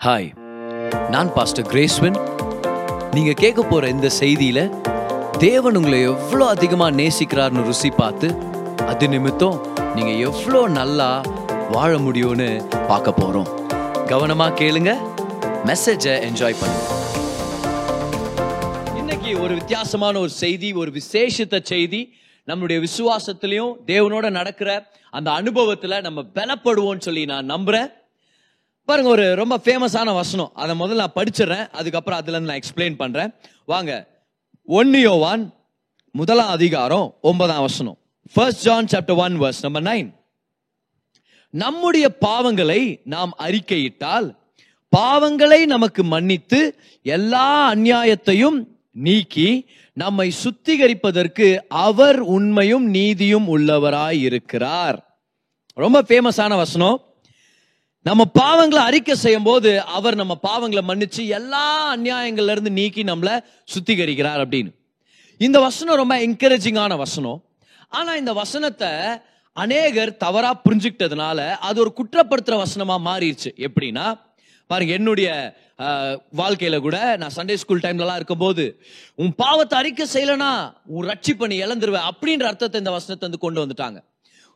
Hi நான் pastor கிரேஸ்வன் நீங்கள் கேட்க போகிற இந்த செய்தியில தேவன் உங்களை எவ்வளோ அதிகமாக நேசிக்கிறார்னு ருசி பார்த்து அது நிமித்தம் நீங்கள் எவ்வளோ நல்லா வாழ முடியும்னு பார்க்க போகிறோம் கவனமா கேளுங்க மெசேஜை என்ஜாய் பண்ணுங்க. இன்னைக்கு ஒரு வித்தியாசமான ஒரு செய்தி ஒரு விசேஷித்த செய்தி. நம்மளுடைய விசுவாசத்திலையும் தேவனோட நடக்கிற அந்த அனுபவத்தில் நம்ம பலப்படுவோம்னு சொல்லி நான் நம்புகிறேன் பாருங்க ஒரு ரொம்ப ஃபேமஸான வசனம். அதை முதல்ல நான் படிச்சிடுறேன். அதுக்கப்புறம் அதுல இருந்து நான் எக்ஸ்பிளைன் பண்றேன். வாங்க. ஒன்னு யோவான் முதலாம் அதிகாரம் ஒன்பதாம் வசனம். First John chapter one verse number nine நம்முடைய பாவங்களை நாம் அறிக்கையிட்டால் பாவங்களை நமக்கு மன்னித்து எல்லா அநியாயத்தையும் நீக்கி நம்மை சுத்திகரிப்பதற்கு அவர் உண்மையும் நீதியும் உள்ளவராய் இருக்கிறார் ரொம்ப ஃபேமஸான வசனம். நம்ம பாவங்களை அறிக்கை செய்யும் போது அவர் நம்ம பாவங்களை மன்னிச்சு எல்லா அநியாயங்கள்ல இருந்து நீக்கி நம்மள சுத்திகரிக்கிறார் அப்படின்னு. இந்த வசனம் ரொம்ப என்கரேஜிங்கான வசனம். ஆனா இந்த வசனத்தை அநேகர் தவறா புரிஞ்சுக்கிட்டதுனால அது ஒரு குற்றப்படுத்துற வசனமா மாறிடுச்சு. எப்படின்னா பாருங்க என்னுடைய வாழ்க்கையில கூட நான் சண்டே ஸ்கூல் டைம்லலாம் இருக்கும்போது உன் பாவத்தை அறிக்கை செய்யலனா உன் ரட்சி பண்ணி இழந்துருவேன் அப்படின்ற அர்த்தத்தை இந்த வசனத்தை வந்து கொண்டு வந்துட்டாங்க.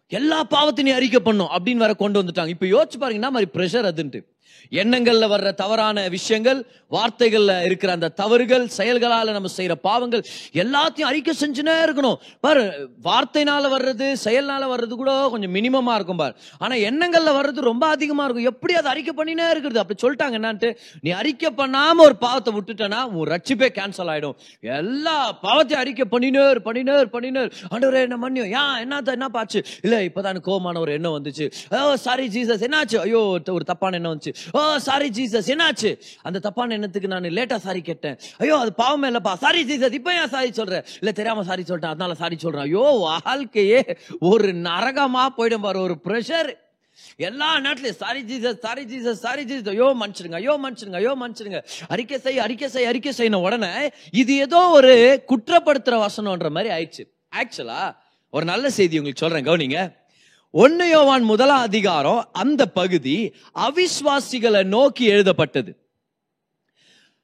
எல்லா பாவத்தையும் அறிக்கை பண்ணும் அப்படின்னு வர கொண்டு வந்துட்டாங்க. இப்ப யோசிச்சு பாருங்க என்ன மாதிரி ப்ரெஷர் அதுன்ட்டு. எண்ணங்கள்ல வர்ற தவறான விஷயங்கள் வார்த்தைகள்ல இருக்கிற அந்த தவறுகள் செயல்களால நம்ம செய்யற பாவங்கள் எல்லாத்தையும் அறிக்கை செஞ்சுனே இருக்கணும். பாரு வார்த்தைனால வர்றது செயல்னால வர்றது கூட கொஞ்சம் மினிமமா இருக்கும் பாரு. ஆனா எண்ணங்கள்ல வர்றது ரொம்ப அதிகமா இருக்கும். எப்படி அதை அறிக்கை பண்ணினே இருக்கிறது? அப்படி சொல்லிட்டாங்க என்னான்ட்டு நீ அறிக்கை பண்ணாம ஒரு பாவத்தை விட்டுட்டனா உன் ரட்சிப்பே கேன்சல் ஆயிடும். எல்லா பாவத்தையும் அறிக்கை பண்ணினேர் பண்ணினேர் பண்ணினேர் ஆண்டவரே என்ன மன்னியும்? ஏன் என்னத்த என்ன பாச்சு இல்ல இப்பதான் எனக்கு கோவமான ஒரு எண்ணம் வந்துச்சு. ஓ சாரி ஜீசஸ் என்னாச்சு? ஐயோ ஒரு தப்பான எண்ணம் வந்துச்சு. ஓ சாரி ஜீசஸ் என்னாச்சு? அந்த தப்பான எண்ணத்துக்கு நான் லேட்டா சாரி கேட்டேன். ஐயோ அது பாவமே இல்லப்பா. சாரி ஜீசஸ் இப்போ ஏன் சாரி சொல்றேன் இல்ல தெரியாம சாரி சொல்லிட்டேன். அதனால சாரி சொல்றேன். ஐயோ வாழ்க்கையே ஒரு நரகமா போயிடும் பாரு. ஒரு ப்ரெஷர் எல்லா நேரத்துலயும் sorry Jesus sorry Jesus sorry Jesus ஐயோ மன்னிச்சிருங்க ஐயோ மன்னிச்சிருங்க ஐயோ மன்னிச்சிருங்க அறிக்கை செய் அறிக்கை செய் அறிக்கை செய்யணும் உடனே இது ஏதோ ஒரு குற்றப்படுத்துற வசனம்ன்ற மாதிரி ஆயிடுச்சு. ஆக்சுவலா ஒரு நல்ல செய்தி உங்களுக்கு சொல்றேன். கவனிங்க. ஒன்னு யோவான் முதலாம் அதிகாரம் அந்த பகுதி அவிஸ்வாசிகளை நோக்கி எழுதப்பட்டது.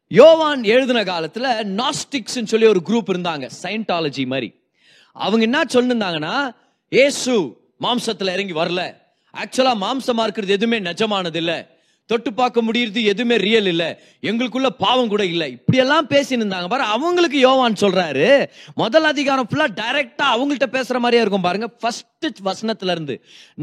யோவான் எழுதின காலத்துல நாஸ்டிக்ஸ் சொல்லி ஒரு குரூப் இருந்தாங்க சயின்டாலஜி மாதிரி. அவங்க என்ன சொல்லிருந்தாங்கன்னா ஏசு மாம்சத்துல இறங்கி வரல. ஆக்சுவலா மாம்சமா இருக்கிறது எதுவுமே நிஜமானது இல்லை. தொட்டு பார்க்க முடியுறது எதுவுமே ரியல் இல்லை. எங்களுக்குள்ள பாவம் கூட இல்லை. இப்படியெல்லாம் பேசினிருந்தாங்க. பேசின்னு இருந்தாங்க பாரு அவங்களுக்கு யோவான் சொல்றாரு. முதல் அதிகாரம் ஃபுல்லாக டைரக்டா அவங்கள்ட்ட பேசுற மாதிரியே இருக்கும். பாருங்க ஃபர்ஸ்ட் வசனத்துல இருந்து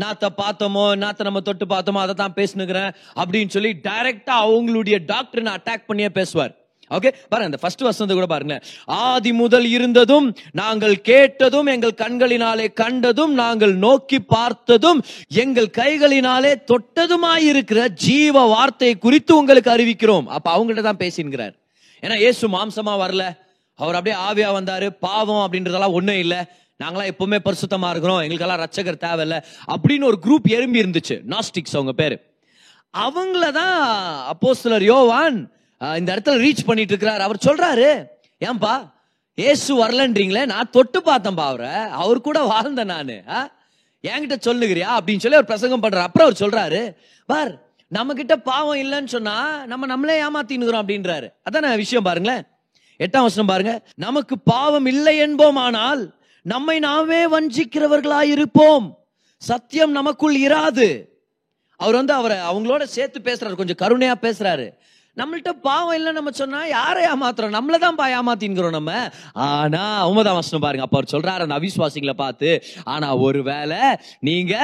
நாத்த பார்த்தோமோ நாத்த நம்ம தொட்டு பார்த்தோமோ அதை தான் பேசினுக்கிறேன் அப்படின்னு சொல்லி டைரக்டா அவங்களுடைய டாக்டர் அட்டாக் பண்ணியே பேசுவார். ஓகே பாருங்க அந்த ஃபர்ஸ்ட் வசனத்தை கூட பாருங்க. ஆதி முதல் இருந்ததும் நாங்கள் கேட்டதும் எங்கள் கண்களினாலே கண்டதும் நாங்கள் நோக்கி பார்த்ததும் எங்கள் கைகளினாலே தொட்டதுமாயிருக்கிற ஜீவ வார்த்தை குறித்து உங்களுக்கு அறிவிக்கிறோம். அப்ப அவங்கள்ட்ட தான் பேசின்கிறார். ஏன்னா ஏசு மாம்சமா வரல. அவர் அப்படியே ஆவியா வந்தாரு. பாவம் அப்படின்றதெல்லாம் ஒண்ணும் இல்லை. நாங்களாம் எப்பவுமே பரிசுத்தமா இருக்கிறோம். எங்களுக்கெல்லாம் ரச்சகர் தேவையில்ல. அப்படின்னு ஒரு குரூப் எறும்பி இருந்துச்சு நாஸ்டிக்ஸ் அவங்க பேரு. அவங்கள தான் சிலர் யோவான் இந்த இடத்துல ரீச் பண்ணிட்டு இருக்கிறார் அவர் சொல்றாரு ஏன்பா ஏசு வரலன்றீங்களே? நான் தொட்டு பார்த்தேன்பா அவரை. அவர் கூட வாழ்ந்தேன் நான். ஆ? என்கிட்ட சொல்லுகிறியா? அப்படின்னு சொல்லி அவர் பிரசங்கம் பண்றாரு. அப்புறம் அவர் சொல்றாரு பார் நம்ம கிட்ட பாவம் இல்லைன்னு சொன்னா நம்ம நம்மளே ஏமாத்தினுக்கிறோம் அப்படின்றாரு. அதான் விஷயம் பாருங்களேன். எட்டாம் வசனம் பாருங்க நமக்கு பாவம் இல்லை என்போம் ஆனால் நம்மை நாமே வஞ்சிக்கிறவர்களாயிருப்போம். சத்தியம் நமக்குள் இராது. அவர் வந்து அவரை அவங்களோட சேர்த்து பேசுறாரு கொஞ்சம் கருணையா பேசுறாரு. நம்மள்ட்ட பாவம் இல்லை நம்ம சொன்னா யாரை ஏமாத்துறோம்? நம்மள தான் பா ஏமாத்தின்கிறோம் நம்ம. ஆனா ஒன்பதாம் வசனம் பாருங்க. அப்ப அவர் சொல்றாரு அந்த அவிஸ்வாசிங்களை பார்த்து ஆனா ஒருவேளை நீங்க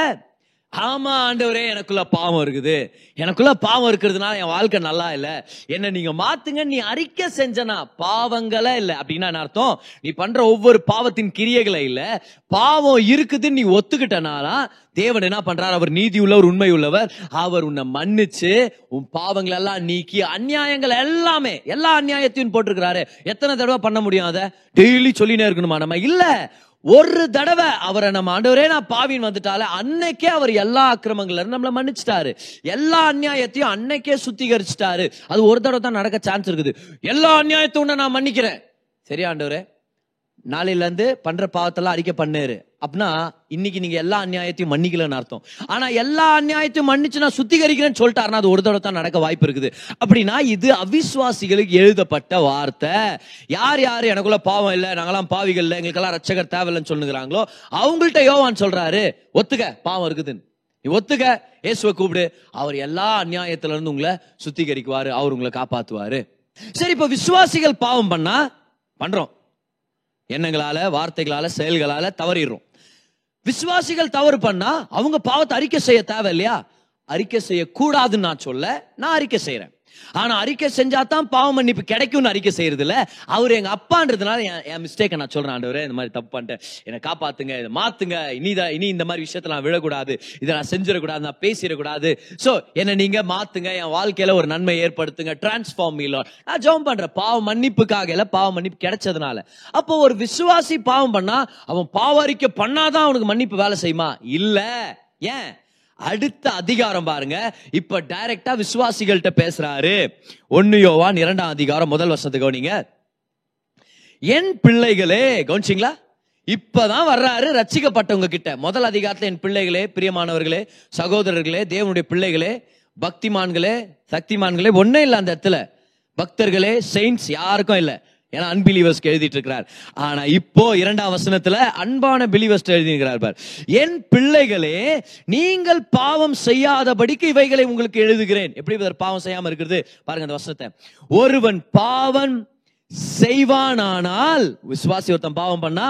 ஆமா ஆண்டவரே எனக்குள்ள பாவம் இருக்குது. எனக்குள்ள பாவம் இருக்கிறதுனால என் வாழ்க்கை நல்லா இல்ல. என்ன நீங்க மாத்துங்க நீ அறிக்கை செஞ்சனா பாவங்களே இல்ல. அப்படின்னா என்ன அர்த்தம்? நீ பண்ற ஒவ்வொரு பாவத்தின் கிரியைகளை இல்ல. பாவம் இருக்குதுன்னு நீ ஒத்துக்கிட்டனாலா தேவன் என்ன பண்றார்? அவர் நீதி உள்ளவர் உண்மை உள்ளவர் அவர் உன்னை மன்னிச்சு உன் பாவங்கள் எல்லாம் நீக்கி அநியாயங்கள் எல்லாமே எல்லா அநியாயத்தையும் போட்டிருக்கிறாரு. எத்தனை தடவை பண்ண முடியும் அதை? டெய்லி சொல்லினே இருக்கணுமா நம்ம? இல்ல. ஒரு தடவை அவரை நம்ம ஆண்டவரே நான் பாவின் வந்துட்டால அன்னைக்கே அவர் எல்லா அக்கிரமங்கள்ல இருந்து மன்னிச்சிட்டாரு. எல்லா அநியாயத்தையும் அன்னைக்கே சுத்திகரிச்சிட்டாரு. அது ஒரு தடவை தான் நடக்க சான்ஸ் இருக்குது. எல்லா அநியாயத்தை உன்னை நான் மன்னிக்கிறேன். சரியா ஆண்டவரே நாளையிலேருந்து பண்ணுற பண்ற பாவத்தெல்லாம் அறிக்கை பண்ணாரு. அப்படின்னா இன்னைக்கு நீங்க எல்லா அநியாயத்தையும் மன்னிக்கலன்னு அர்த்தம். ஆனா எல்லா அநியாயத்தையும் மன்னிச்சு நான் சுத்திகரிக்கிறேன்னு சொல்லிட்டாருன்னா அது ஒரு தடவை தான் நடக்க வாய்ப்பு இருக்குது. அப்படின்னா இது அவிஸ்வாசிகளுக்கு எழுதப்பட்ட வார்த்தை. யார் யார் எனக்குள்ள பாவம் இல்லை நாங்களாம் பாவிகள் இல்லை எங்களுக்கெல்லாம் ரட்சகர் தேவையில்லைன்னு சொல்லுங்கிறாங்களோ அவங்கள்ட்ட யோவான் சொல்றாரு ஒத்துக்க பாவம் இருக்குதுன்னு. நீ ஒத்துக்க இயேசுவை கூப்பிடு. அவர் எல்லா அநியாயத்துல இருந்து உங்களை சுத்திகரிக்குவாரு அவர் உங்களை காப்பாத்துவாரு. சரி இப்ப விசுவாசிகள் பாவம் பண்ணா பண்றோம். எண்ணங்களால வார்த்தைகளால செயல்களால தவறிடுறோம். விசுவாசிகள் தவறு பண்ணா அவங்க பாவத்தை அறிக்கை செய்ய தேவை இல்லையா அறிக்கை செய்யக்கூடாதுன்னு நான் சொல்ல நான் அறிக்கை செய்யறேன் ஆனா அறிக்கை செஞ்சா தான் பாவ மன்னிப்பு கிடைக்கும்னு அறிக்கை செய்யறது இல்ல அவர் எங்க அப்பான்றதுனால என்- என் மிஸ்டேக்கை நான் சொல்றேன் ஆண்டவரே இந்த மாதிரி தப்பு பண்ணிட்டேன். என்னை காப்பாத்துங்க இதை மாத்துங்க இனிதான் இனி இந்த மாதிரி விஷயத்துல நான் விழக்கூடாது. இதை நான் செஞ்சிடக்கூடாது நான் பேசிடக்கூடாது. சோ என்ன நீங்க மாத்துங்க என் வாழ்க்கையில ஒரு நன்மை ஏற்படுத்துங்க. டிரான்ஸ்ஃபார்ம் மீலோ நான் ஜோம் பண்றேன். பாவ மன்னிப்புக்காக இல்ல பாவ மன்னிப்பு கிடைச்சதுனால. அப்போ ஒரு விசுவாசி பாவம் பண்ணா அவன் பாவ அறிக்கை பண்ணாதான் அவனுக்கு மன்னிப்பு வேலை செய்யுமா? இல்ல. ஏன்? அடுத்த அதிகாரம் பாருங்க. இப்ப டைரக்டா விசுவாசிகள்கிட்ட பேசுறாரு. ஒன்னு யோவான் இரண்டாம் அதிகாரம் முதல் வருஷத்துக்கு கவனிங்க. என் பிள்ளைகளே கவனிச்சிங்களா? இப்பதான் வர்றாரு ரச்சிக்கப்பட்டவங்க கிட்ட. முதல் அதிகாரத்துல என் பிள்ளைகளே பிரியமானவர்களே சகோதரர்களே தேவனுடைய பிள்ளைகளே பக்திமான்களே சக்திமான்களே ஒண்ணே இல்லை அந்த இடத்துல. பக்தர்களே செயின்ஸ் யாருக்கும் இல்லை. ஏன்னா அன்பிலீவர்ஸ்க்கு எழுதிட்டு இருக்கிறார் ஆனா இப்போ இரண்டாம் வசனத்துல அன்பான பிலீவர்ஸ் எழுதியிருக்கிறார் பார். என் பிள்ளைகளே நீங்கள் பாவம் செய்யாதபடிக்கு இவைகளை உங்களுக்கு எழுதுகிறேன். எப்படி இவர் பாவம் செய்யாம இருக்கிறது? பாருங்க அந்த வசனத்தை. ஒருவன் பாவம் செய்வானானால் விசுவாசி ஒருத்தன் பாவம் பண்ணா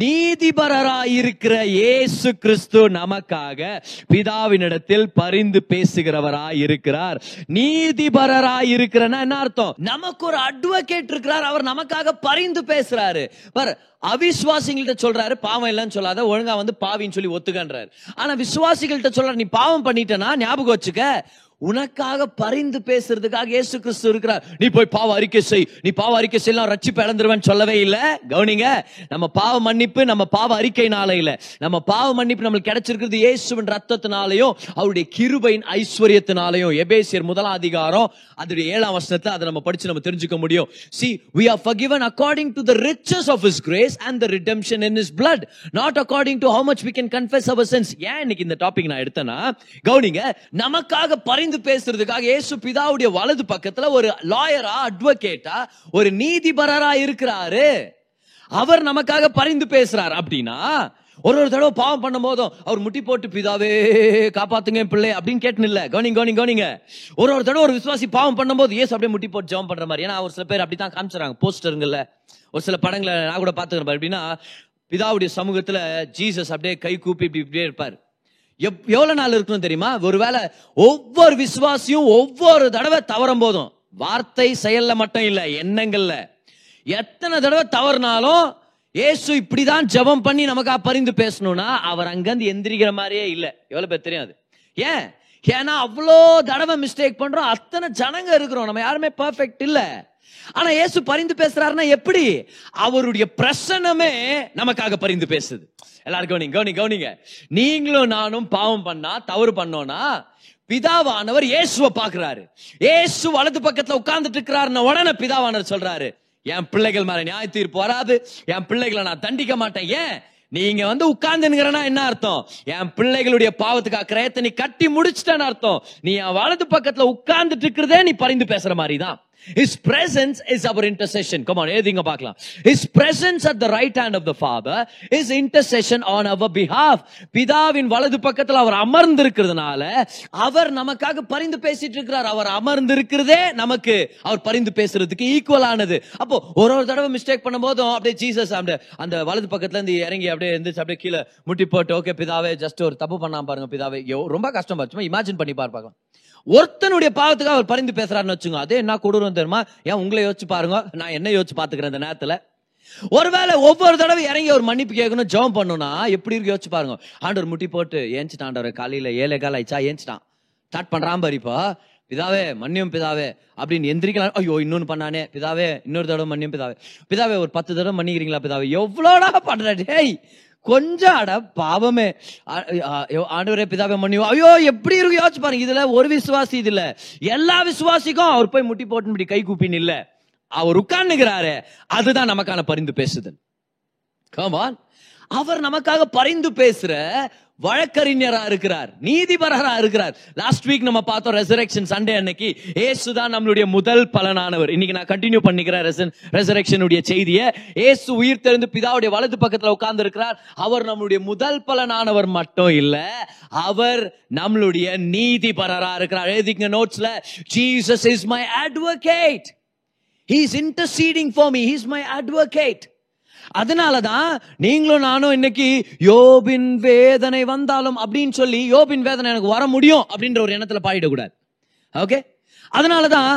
நீதிபரராயிருக்கிற இயேசு கிறிஸ்து நமக்காக பிதாவினிடத்தில் பரிந்து பேசுகிறவராய் இருக்கிறார் நீதிபரராய் இருக்கிறனா என்ன அர்த்தம்? நமக்கு ஒரு அட்வொகேட் இருக்கிறார் அவர் நமக்காக பரிந்து பேசுறாரு. பார் அவிசுவாசிகள்கிட்ட சொல்றாரு பாவம் இல்லைன்னு சொல்லாத ஒழுங்கா வந்து பாவின்னு சொல்லி ஒத்துக்கன்றாரு. ஆனா விசுவாசிகள்கிட்ட சொல்றாரு நீ பாவம் பண்ணிட்டனா ஞாபகம் வச்சுக்க உனக்காக பரிந்து பேசுறதுக்காக இயேசு கிறிஸ்து இருக்கிறார். நீ போய் பாவ அறிக்கை செய். நீ பாவ அறிக்கை செய்யலாம் ரட்சிப்பு இழந்துருவேன்னு சொல்லவே இல்ல. கவனிங்க நம்ம பாவ மன்னிப்பு நம்ம பாவ அறிக்கைனால இல்ல. நம்ம பாவ மன்னிப்பு நம்மளுக்கு கிடைச்சிருக்கிறது இயேசுவின் ரத்தத்தினாலையும் அவருடைய கிருபையின் ஐஸ்வர்யத்தினாலையும் எபேசியர் முதலாம் அதிகாரம் அதோடைய ஏழாம் வருஷத்துல அதை நம்ம படிச்சு நம்ம தெரிஞ்சுக்க முடியும். See we are forgiven according to the riches of his grace and the redemption in his blood not according to how much we can confess our sins ஏன் இன்னைக்கு இந்த டாபிக் நான் எடுத்தேன்னா கவனிங்க நமக்காக பரிந்து பேசுறதுக்காக இயேசு பிதாவுடைய வலது பக்கத்துல ஒரு லாயரா அட்வொகேட்டா ஒரு நீதிபரரா இருக்கிறாரு. அவர் நமக்காக பரிந்து பேசுறார். அப்படின்னா ஒரு ஒரு தடவை பாவம் பண்ணும் போதும் அவர் முட்டி போட்டு பிதாவே காப்பாத்துங்க பிள்ளை அப்படின்னு கேட்டு இல்ல கவனிங்க கவனிங்க கவனிங்க. ஒரு ஒரு தடவை ஒரு விசுவாசி பாவம் பண்ணும்போது ஏசு அப்படியே முட்டி போட்டு ஜெபம் பண்ற மாதிரி. ஏன்னா ஒரு சில பேர் அப்படித்தான் காமிச்சுறாங்க. போஸ்டருங்கல்ல ஒரு சில படங்களை நான் கூட பாத்துக்கிறேன் எப்படின்னா பிதாவுடைய சமூகத்துல ஜீசஸ் அப்படியே கை கூப்பி இப்படி இப்படியே இருப்பார். எப்- எவ்வளோ நாள் இருக்கணும் தெரியுமா? ஒருவேளை ஒவ்வொரு விசுவாசியும் ஒவ்வொரு தடவை தவறும் போதும். வார்த்தை செயலில் மட்டும் இல்லை எண்ணங்கள்ல. எத்தனை தடவை தவறுனாலும் ஏசு இப்படிதான் ஜெபம் பண்ணி நமக்கா பரிந்து பேசணும்னா அவர் அங்கேருந்து எந்திரிக்கிற மாதிரியே இல்லை. எவ்வளோ பேர் தெரியும் அது? ஏன்? ஏன்னா அவ்வளோ தடவை மிஸ்டேக் பண்ணுறோம் அத்தனை ஜனங்க இருக்கிறோம். நம்ம யாருமே பர்ஃபெக்ட் இல்லை. ஆனா இயேசு பரிந்து பேசுறாருன்னா எப்படி? அவருடைய பிரசனமே நமக்காக பரிந்து பேசுது. எல்லாரும் கவனிங்க கவனிங்க கவனிங்க. நீங்களும் நானும் பாவம் பண்ணா தவறு பண்ணோம்னா பிதாவானவர் இயேசுவை பாக்குறாரு இயேசு வலது பக்கத்துல உட்கார்ந்துட்டு இருக்கிறாருன்னு உடனே பிதாவானவர் சொல்றாரு என் பிள்ளைகள் மேல நியாய தீர்ப்பு வராது. என் பிள்ளைகளை நான் தண்டிக்க மாட்டேன். ஏன்? நீங்க வந்து உட்கார்ந்துங்கிறனா என்ன அர்த்தம்? என் பிள்ளைகளுடைய பாவத்துக்காக கிரயத்தை நீ கட்டி முடிச்சிட்டேன்னு அர்த்தம். நீ என் வலது பக்கத்துல உட்கார்ந்துட்டு இருக்கிறதே நீ பரிந்து பேசுற மாதிரி தான் His presence is our intercession. Come on, எழுதிங்க பார்க்கலாம். His presence at the right hand of the Father is intercession on our behalf. பிதாவின் வலது பக்கத்துல அவர் அமர்ந்திருக்கிறதுனால அவர் நமக்காக பரிந்து பேசிட்டு இருக்கிறார். அவர் அமர்ந்திருக்கிறதே நமக்கு அவர் பரிந்து பேசுறதுக்கு ஈக்குவல் ஆனது. அப்போ ஒரு ஒரு தடவை மிஸ்டேக் பண்ணும்போதும் அப்படியே ஜீசஸ் அந்த அந்த வலது பக்கத்துல இருந்து இறங்கி அப்படியே எந்திரிச்சு அப்படியே கீழே முட்டி போட்டு ஓகே பிதாவே ஜஸ்ட் ஒரு தப்பு பண்ணாம பாருங்க பிதாவே ரொம்ப கஷ்டம் பாச்சுமா இமேஜின் பண்ணி பார்ப்பாங்க ஒருத்தனுடைய பாவத்துக்கு அவர் பரிந்து பேசுறாருன்னு வச்சுங்க அதே என்ன கொடூரம் தெரியுமா? ஏன் உங்களை யோசிச்சு பாருங்க. நான் என்ன யோசிச்சு பாத்துக்கிறேன் இந்த நேரத்துல. ஒருவேளை ஒவ்வொரு தடவை இறங்கி ஒரு மன்னிப்பு கேட்கணும் ஜெபம் பண்ணுனா எப்படி இருக்கு யோசிச்சு பாருங்க. ஆண்டவர் முட்டி போட்டு ஏஞ்சிட்டான் ஆண்டவர் காலையில ஏழை கால ஆயிச்சா ஏஞ்சிட்டான். ஸ்டார்ட் பண்றான் பாரு இப்போ. பிதாவே மன்னியும் பிதாவே. அப்படின்னு எந்திரிக்கலாம். ஐயோ இன்னொன்னு பண்ணானே. பிதாவே இன்னொரு தடவை மன்னியும் பிதாவே. பிதாவே ஒரு பத்து தடவை மன்னிக்கிறீங்களா பிதாவே? எவ்வளோடா பண்ற? டேய் கொஞ்சம் அட பாவமே ஆண்டவரே பிதாவே மன்னியும் ஐயோ எப்படி இருக்கு? யோசிச்சு பாருங்க. இதுல ஒரு விசுவாசி இதுல எல்லா விசுவாசிக்கும் அவர் போய் முட்டி போட்டு இப்படி கை கூப்பின்னு இல்ல அவர் உட்கார்ந்துக்கிறாரு. அதுதான் நமக்கான பரிந்து பேசுதல். கமான் அவர் நமக்காக பரிந்து பேசுற வழக்கறிஞரா இருக்கிறார் நீதிபரரா இருக்கிறார். லாஸ்ட் வீக் நம்ம பார்த்தோம் ரெசரெக்ஷன் சண்டே அன்னைக்கு ஏசு தான் நம்மளுடைய முதல் பலனானவர். இன்னைக்கு நான் கண்டினியூ பண்ணிக்கிறேன் ரெசரெக்ஷனுடைய செய்தியை. ஏசு உயிர் தெரிந்து பிதாவுடைய வலது பக்கத்தில் உட்கார்ந்து இருக்கிறார் அவர் நம்மளுடைய முதல் பலனானவர் மட்டும் இல்ல அவர் நம்மளுடைய நீதிபரரா இருக்கிறார். எழுதிங்க நோட்ஸ்ல Jesus is my advocate he is interceding for me he is my advocate அதனாலதான் நீங்களும் நானும் இன்னைக்கு யோபின் வேதனை வந்தாலும் அப்படின்னு சொல்லி யோபின் வேதனை எனக்கு வர முடியும் அப்படின்ற ஒரு எண்ணத்துல பாடிடக்கூடாது ஓகே அதனாலதான்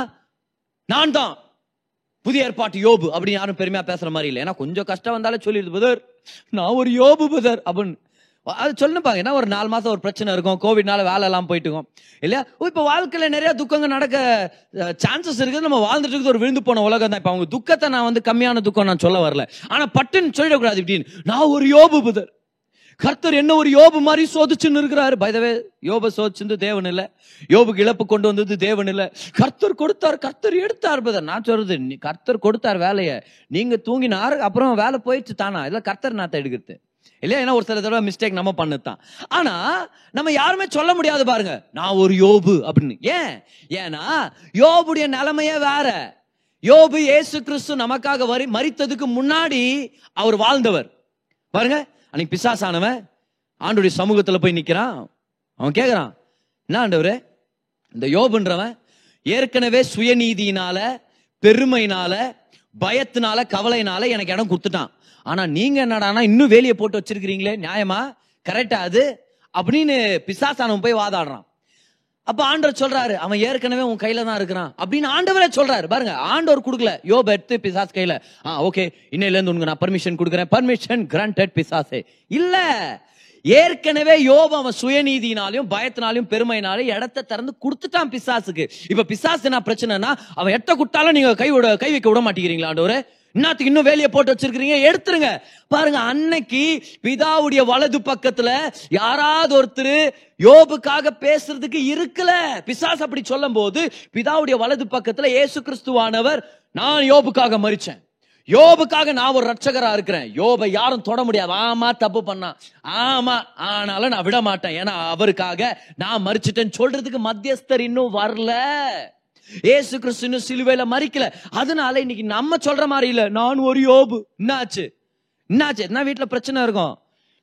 நான் தான் புதிய ஏற்பாட்டு யோபு அப்படின்னு யாரும் பெருமையா பேசுற மாதிரி இல்லை. ஏன்னா கொஞ்சம் கஷ்டம் வந்தாலே சொல்லிடுது பதர் நான் ஒரு யோபு பதர் அப்படின்னு அது சொல்லுப்பாங்க ஏன்னா ஒரு நாலு மாதம் ஒரு பிரச்சனை இருக்கும் கோவிட்னால வேலை எல்லாம் போயிட்டு இருக்கும். இல்லையா? இப்போ வாழ்க்கையில் நிறைய துக்கங்கள் நடக்க சான்சஸ் இருக்குது. நம்ம வாழ்ந்துட்டு இருக்குது ஒரு விழுந்து போன உலகம் தான். இப்போ அவங்க துக்கத்தை நான் வந்து கம்மியான துக்கம் நான் சொல்ல வரல. ஆனால் பட்டுன்னு சொல்லிடக்கூடாது இப்படின்னு. நான் ஒரு யோபு புதர். கர்த்தர் என்ன ஒரு யோபு மாதிரி சோதிச்சுன்னு இருக்கிறாரு. பைதவே யோப சோதிச்சிருந்து தேவன் இல்லை. யோபுக்கு இழப்பு கொண்டு வந்தது தேவன் இல்லை. கர்த்தர் கொடுத்தார் கர்த்தர் எடுத்தார் பதர். நான் சொல்றது நீ- கர்த்தர் கொடுத்தார் வேலையை. நீங்க தூங்கினார் அப்புறம் வேலை போயிடுச்சு தானா? இதில் கர்த்தர் நாத்த எடுக்கிறது. இல்லையா ஏன்னா ஒரு சில தடவை மிஸ்டேக் நம்ம பண்ணதான் ஆனா நம்ம யாருமே சொல்ல முடியாது பாருங்க. நான் ஒரு யோபு அப்படின்னு. ஏன்? ஏன்னா யோபுடைய நிலைமையே வேற. யோபு ஏசு கிறிஸ்து நமக்காக வரி மறித்ததுக்கு முன்னாடி அவர் வாழ்ந்தவர். பாருங்க அன்னைக்கு பிசாசானவன் ஆண்டுடைய சமூகத்துல போய் நிக்கிறான். அவன் கேக்குறான் என்ன ஆண்டவர்? இந்த யோபுன்றவன் ஏற்கனவே சுயநீதியினால பெருமையினால பயத்தினால கவலையினால எனக்கு இடம் கொடுத்துட்டான். ஆனா நீங்க என்னடானா இன்னும் வேலையை போட்டு வச்சிருக்கிறீங்களே நியாயமா? கரெக்டா அது? அப்படின்னு பிசாசானவன் போய் வாதாடுறான். அப்ப ஆண்டவர் சொல்றாரு அவன் ஏற்கனவே உன் கையில தான் இருக்கிறான். அப்படின்னு ஆண்டவரே சொல்றாரு. பாருங்க ஆண்டவர் கொடுக்கல. யோப எடுத்து பிசாஸ் கையில ஆ ஓகே இன்னையில இருந்து உனக்கு நான் பர்மிஷன் கொடுக்குறேன். பர்மிஷன் கிராண்டட் பிசாசே. இல்ல. ஏற்கனவே யோப அவன் சுயநீதினாலையும் பயத்தினாலையும் பெருமையினாலையும் இடத்த திறந்து கொடுத்துட்டான் பிசாசுக்கு. இப்ப பிசாசு என்ன பிரச்சனைனா அவன் எட்ட கொடுத்தாலும் நீங்க கை விட கை வைக்க விட மாட்டேங்கிறீங்களா ஆண்டவரே? இன்னத்துக்கு இன்னும் வேலையை போட்டு வச்சிருக்கீங்க எடுத்துருங்க. பாருங்க அன்னைக்கு பிதாவுடைய வலது பக்கத்துல யாராவது ஒருத்தர் யோபுக்காக பேசுறதுக்கு இருக்கல. பிசாஸ் அப்படி சொல்லும் போது பிதாவுடைய வலது பக்கத்துல இயேசு கிறிஸ்துவானவர் நான் யோபுக்காக மறிச்சேன் யோபுக்காக நான் ஒரு ரட்சகரா இருக்கிறேன். யோபை யாரும் தொட முடியாது. ஆமா தப்பு பண்ணா. ஆமா ஆனாலும் நான் விட மாட்டேன் ஏன்னா அவருக்காக நான் மறிச்சிட்டேன்னு சொல்றதுக்கு மத்தியஸ்தர் இன்னும் வரல. ஏசு கிறிஸ்து சிலுவையில மறிக்கல. அதனால இன்னைக்கு நம்ம சொல்ற மாதிரி இல்ல. நான் ஒரு யோபு. என்னாச்சு? என்னாச்சு? என்ன வீட்டுல பிரச்சனை இருக்கும்?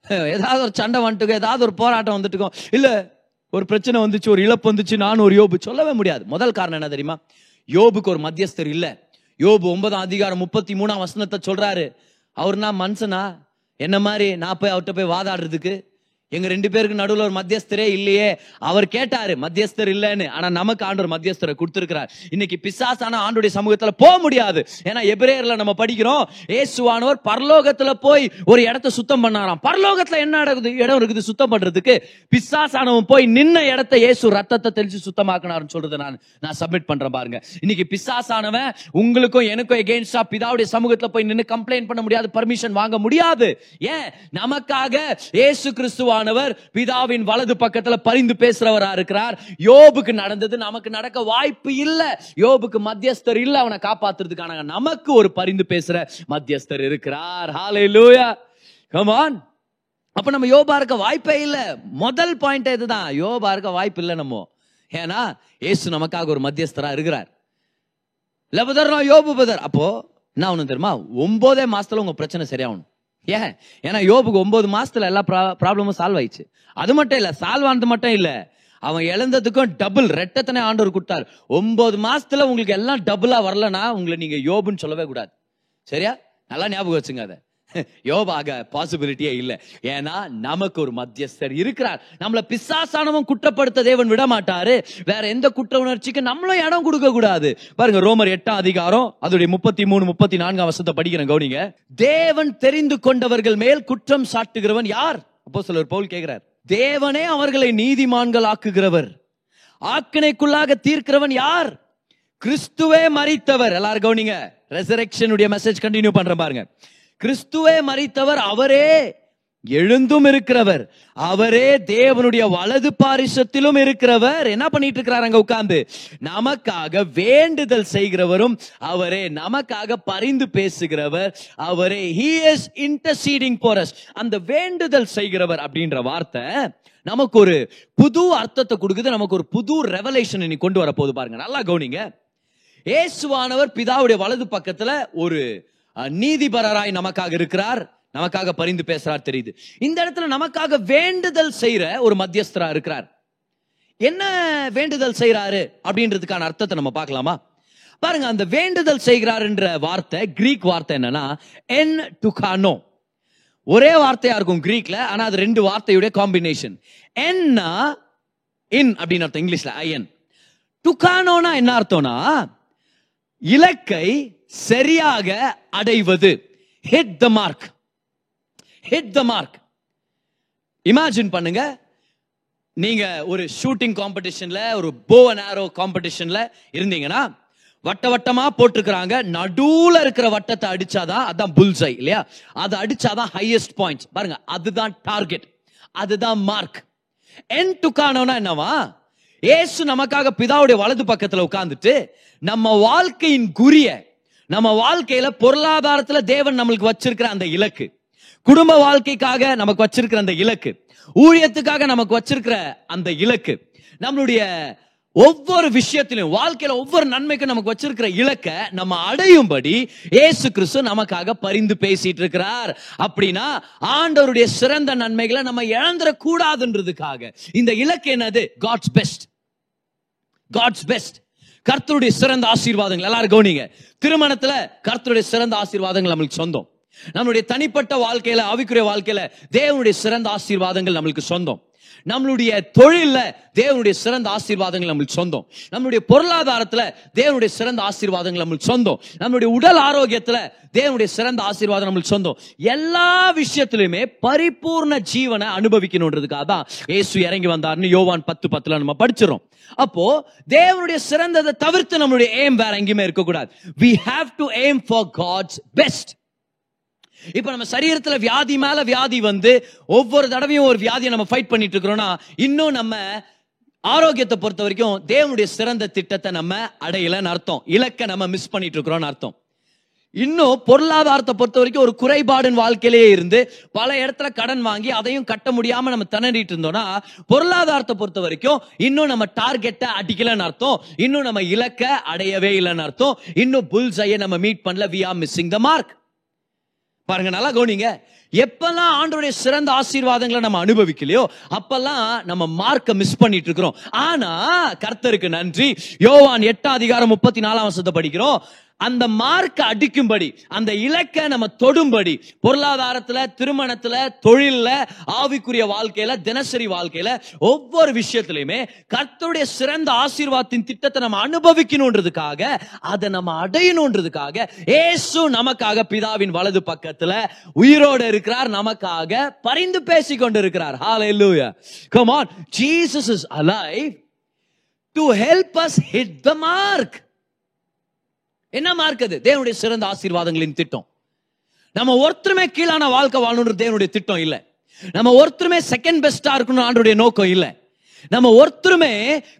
ஏதாவது ஒரு சண்டை வந்துட்டுக்கோ ஏதாவது ஒரு போராட்டம் வந்துட்டுக்கும். இல்ல ஒரு பிரச்சனை வந்துச்சு ஒரு இழப்பு வந்துச்சு நான் ஒரு யோபு. சொல்லவே முடியாது. முதல் காரணம் என்ன தெரியுமா? யோபுக்கு ஒரு மத்தியஸ்தர் இல்ல. யோபு ஒன்பதாம் அதிகாரம் முப்பத்தி மூணாம் வசனத்தை சொல்றாரு. அவர்னா மனுஷனா? என்ன மாதிரி? நான் போய் அவர்கிட்ட போய் வாதாடுறதுக்கு எங்க ரெண்டு பேருக்கு நடுவுல ஒரு மத்தியஸ்தரே இல்லையே. அவர் கேட்டாரு மத்தியஸ்தர் இல்லைன்னு. ஆனா நமக்கு ஆண்டவர் மத்தியஸ்தரை கொடுத்திருக்கிறார். இன்னைக்கு பிசாசான ஆண்டுடைய சமூகத்துல போக முடியாது. ஏன்னா எபிரேயர்ல நம்ம படிக்கிறோம் ஏசுவானவர் பரலோகத்துல போய் ஒரு இடத்த சுத்தம் பண்ணாராம். பரலோகத்துல என்ன நடக்குது? இடம் இருக்குது சுத்தம் பண்றதுக்கு. பிசாசானவன் போய் நின்ன இடத்த இயேசு ரத்தத்தை தெளிச்சு சுத்தமாக்கினார்னு சொல்றது நான் நான் சப்மிட் பண்றேன் பாருங்க. இன்னைக்கு பிசாசானவன் உங்களுக்கும் எனக்கும் எகெயின்ஸ்டா பிதாவுடைய சமூகத்துல போய் நின்னு கம்ப்ளைண்ட் பண்ண முடியாது பர்மிஷன் வாங்க முடியாது. ஏன்? நமக்காக ஏசு கிறிஸ்துவான் கிறிஸ்துவானவர் பிதாவின் வலது பக்கத்துல பரிந்து பேசுறவரா இருக்கிறார். யோபுக்கு நடந்தது நமக்கு நடக்க வாய்ப்பு இல்ல. யோபுக்கு மத்தியஸ்தர் இல்ல அவனை காப்பாத்துறதுக்கான நமக்கு ஒரு பரிந்து பேசுற மத்தியஸ்தர் இருக்கிறார். ஹாலே லூயா கமான் அப்ப நம்ம யோபா இருக்க வாய்ப்பே இல்ல. முதல் பாயிண்ட் இதுதான். யோபா இருக்க வாய்ப்பு இல்ல நம்ம. ஏன்னா ஏசு நமக்காக ஒரு மத்தியஸ்தரா இருக்கிறார். இல்ல பதர் நான் யோபு பதர். அப்போ என்ன ஒன்று தெரியுமா? ஒன்பதே மாசத்துல உங்க பிரச்சனை சரியாகணும். ஏன்? ஏன்னா யோபுக்கு ஒன்பது மாசத்துல எல்லா ப்ராப்ளமும் சால்வ் ஆயிடுச்சு. அது மட்டும் இல்ல சால்வ் ஆனது மட்டும் இல்ல அவன் இழந்ததுக்கும் டபுள் ரெட்டத்தனை ஆண்டவர் கொடுத்தார். ஒன்பது மாசத்துல உங்களுக்கு எல்லாம் டபுளா வரலன்னா உங்களை நீங்க யோபுன்னு சொல்லவே கூடாது. சரியா? நல்லா ஞாபகம் வச்சுங்க அதை. யோபாக பாசிபிலிட்டியே இல்ல. ஏன்னா நமக்கு ஒரு மத்தியஸ்தர் இருக்கிறார். நம்மள பிசாசானவன் குற்றப்படுத்த தேவன் விட மாட்டாரு வேற எந்த குற்ற உணர்ச்சிக்கு நம்மளும் இடம் கொடுக்க கூடாது. பாருங்க ரோமர் எட்டாம் அதிகாரம் அதோடைய முப்பத்தி மூணு முப்பத்தி நான்காம் வருஷத்தை படிக்கிறேன் கவுனிங்க. தேவன் தெரிந்து கொண்டவர்கள் மேல் குற்றம் சாட்டுகிறவன் யார்? அப்போ சிலர் போல் கேட்கிறார் தேவனே அவர்களை நீதிமான்கள் ஆக்குகிறவர் ஆக்கினைக்குள்ளாக தீர்க்கிறவன் யார்? கிறிஸ்துவே மறித்தவர் எல்லாரும் கவுனிங்க. ரெசரெக்ஷனுடைய மெசேஜ் கண்டினியூ பண்றேன் பாருங்க. கிறிஸ்துவே மறித்தவர் அவரே. எழுந்தும் இருக்கிறவர். அவரே தேவனுடைய வலது பாரிசத்திலும் இருக்கிறவர். என்ன பண்ணிட்டு இருக்கிறார் அங்க உட்கார்ந்து? நமக்காக வேண்டுதல் செய்கிறவரும் அவரே. நமக்காக பரிந்து பேசுகிறவர் அவரே. He is interceding for அந்த வேண்டுதல் செய்கிறவர் அப்படின்ற வார்த்தை நமக்கு ஒரு புது அர்த்தத்தை கொடுக்குது. நமக்கு ஒரு புது ரெவலேஷன் இன்னைக்கு கொண்டு வர போது பாருங்க. நல்லா கவனிங்க. இயேசுவானவர் பிதாவுடைய வலது பக்கத்துல ஒரு நீதிபரராய் நமக்காக இருக்கிறார். நமக்காக பரிந்து பேசுறார் தெரியுது. இந்த இடத்துல நமக்காக வேண்டுதல் செய்யற ஒரு மத்தியஸ்தரா இருக்கிறார். என்ன வேண்டுதல் செய்யறாரு அப்படின்றதுக்கான அர்த்தத்தை நம்ம பார்க்கலாமா? பாருங்க அந்த வேண்டுதல் செய்கிறாருன்ற வார்த்தை கிரீக் வார்த்தை என்னன்னா என் டுகானோ ஒரே வார்த்தையா இருக்கும் கிரீக்ல ஆனா அது ரெண்டு வார்த்தையுடைய காம்பினேஷன் என்னா இன் அப்படின்னு அர்த்தம் இங்கிலீஷ்ல ஐஎன் டுகானோனா என்ன அர்த்தம்னா இலக்கை சரியாக அடைவது. Hit the mark hit the mark imagine பண்ணுங்க. நீங்க ஒரு ஷூட்டிங் காம்படிஷன்ல ஒரு போ அண்ட் ஆரோ காம்படிஷன்ல இருந்தீங்கன்னா வட்ட வட்டமா போட்டிருக்கிறாங்க. நடுவுல இருக்கிற வட்டத்தை அடிச்சாதான் அதான் புல்சை இல்லையா? அதை அடிச்சாதான் ஹையஸ்ட் பாயிண்ட்ஸ் பாருங்க அதுதான் டார்கெட் அதுதான் மார்க் என் டுக்கானோனா என்னவா? ஏசு நமக்காக பிதாவுடைய வலது பக்கத்துல உட்கார்ந்துட்டு நம்ம வாழ்க்கையின் குறிய நம்ம வாழ்க்கையில பொருளாதாரத்துல தேவன் நம்மளுக்கு வச்சிருக்கிற அந்த இலக்கு. குடும்ப வாழ்க்கைக்காக நமக்கு வச்சிருக்கிற அந்த இலக்கு. ஊழியத்துக்காக நமக்கு வச்சிருக்கிற அந்த இலக்கு. நம்மளுடைய ஒவ்வொரு விஷயத்திலும் வாழ்க்கையில ஒவ்வொரு நன்மைக்கும் நமக்கு வச்சிருக்கிற இலக்க நம்ம அடையும்படி இயேசு கிறிஸ்து நமக்காக பரிந்து பேசிட்டு இருக்கிறார். அப்படின்னா ஆண்டவருடைய சிறந்த நன்மைகளை நம்ம இழந்துட கூடாதுன்றதுக்காக இந்த இலக்கு என்னது? காட்ஸ் பெஸ்ட் காட்ஸ் பெஸ்ட் கர்த்தருடைய சிறந்த ஆசீர்வாதங்கள். எல்லாரும் கவனிங்க. திருமணத்துல கர்த்தருடைய சிறந்த ஆசீர்வாதங்கள் நம்மளுக்கு சொந்தம். நம்மளுடைய தனிப்பட்ட வாழ்க்கையில அவிக்குரிய வாழ்க்கையில தேவனுடைய சிறந்த ஆசீர்வாதங்கள் நம்மளுக்கு சொந்தம். நம்மளுடைய தொழில தேவனுடைய சிறந்த ஆசீர்வாதங்கள் நம்மளுக்கு சொந்தம். நம்மளுடைய பொருளாதாரத்துல தேவனுடைய சிறந்த ஆசீர்வாதங்கள் நம்மளுக்கு சொந்தம். நம்மளுடைய உடல் ஆரோக்கியத்துல தேவனுடைய சிறந்த ஆசீர்வாதம் நம்மளுக்கு சொந்தம். எல்லா விஷயத்திலுமே பரிபூர்ண ஜீவனை அனுபவிக்கணுன்றதுக்காக தான் இயேசு இறங்கி வந்தார்னு யோவான் பத்து பத்துல நம்ம படிச்சிடும் அப்போ தேவனுடைய சிறந்ததை தவிர்த்து நம்மளுடைய எய்ம் வேற எங்கேயுமே இருக்கக்கூடாது. We have to aim for God's best இப்போ நம்ம சரீரத்துல வியாதி மேல வியாதி வந்து ஒவ்வொரு தடவையும் ஒரு வியாதியை நம்ம ஃபைட் பண்ணிட்டு இருக்கிறோம்னா இன்னும் நம்ம ஆரோக்கியத்தை பொறுத்த வரைக்கும் தேவனுடைய சிறந்த திட்டத்தை நம்ம அடையலன்னு அர்த்தம். இலக்க நம்ம மிஸ் பண்ணிட்டு இருக்கிறோம்னு அர்த்தம். இன்னும் பொருளாதாரத்தை பொறுத்த வரைக்கும் ஒரு குறைபாடுன்னு வாழ்க்கையிலேயே இருந்து பல இடத்துல கடன் வாங்கி அதையும் கட்ட முடியாம நம்ம திணறிட்டு இருந்தோம்னா பொருளாதாரத்தை பொறுத்த வரைக்கும் இன்னும் நம்ம டார்கெட்டை அடிக்கலன்னு அர்த்தம். இன்னும் நம்ம இலக்கை அடையவே இல்லைன்னு அர்த்தம். இன்னும் புல்ஸையை நம்ம மீட் பண்ணல. We are missing the mark பாருங்க நல்லா கவனிங்க. எப்பெல்லாம் ஆண்டோடைய சிறந்த ஆசீர்வாதங்களை நம்ம அனுபவிக்கலையோ அப்பெல்லாம் நம்ம மார்க்க மிஸ் பண்ணிட்டு இருக்கிறோம் ஆனா கர்த்தருக்கு நன்றி. யோவான் எட்டாம் அதிகாரம் முப்பத்தி நாலாம் வருஷத்தை படிக்கிறோம். அந்த மார்க் அடிக்கும்படி அந்த இலக்கை நம்ம தொடும்படி பொருளாதாரத்துல திருமணத்துல தொழில்ல ஆவிக்குரிய வாழ்க்கையில தினசரி வாழ்க்கையில ஒவ்வொரு விஷயத்திலையுமே கர்த்தருடைய சிறந்த ஆசீர்வாதத்தின் திட்டத்தை நம்ம அனுபவிக்கணுன்றதுக்காக அதை நம்ம அடையணுன்றதுக்காக ஏசு நமக்காக பிதாவின் வலது பக்கத்துல உயிரோடு இருக்கிறார் நமக்காக பரிந்து பேசி கொண்டு இருக்கிறார் hallelujah come on. Jesus is alive to help us hit the mark. என்ன மார்க் அது? தேவனுடைய சிறந்த ஆசீர்வாதங்களின் திட்டம். நம்ம ஒருத்தருமே கீழான வாழ்க்கை வாழணுன்ற தேவனுடைய திட்டம் இல்லை. நம்ம ஒருத்தருமே செகண்ட் பெஸ்டா இருக்கணும் ஆண்டுடைய நோக்கம் இல்லை. நம்ம ஒருத்தருமே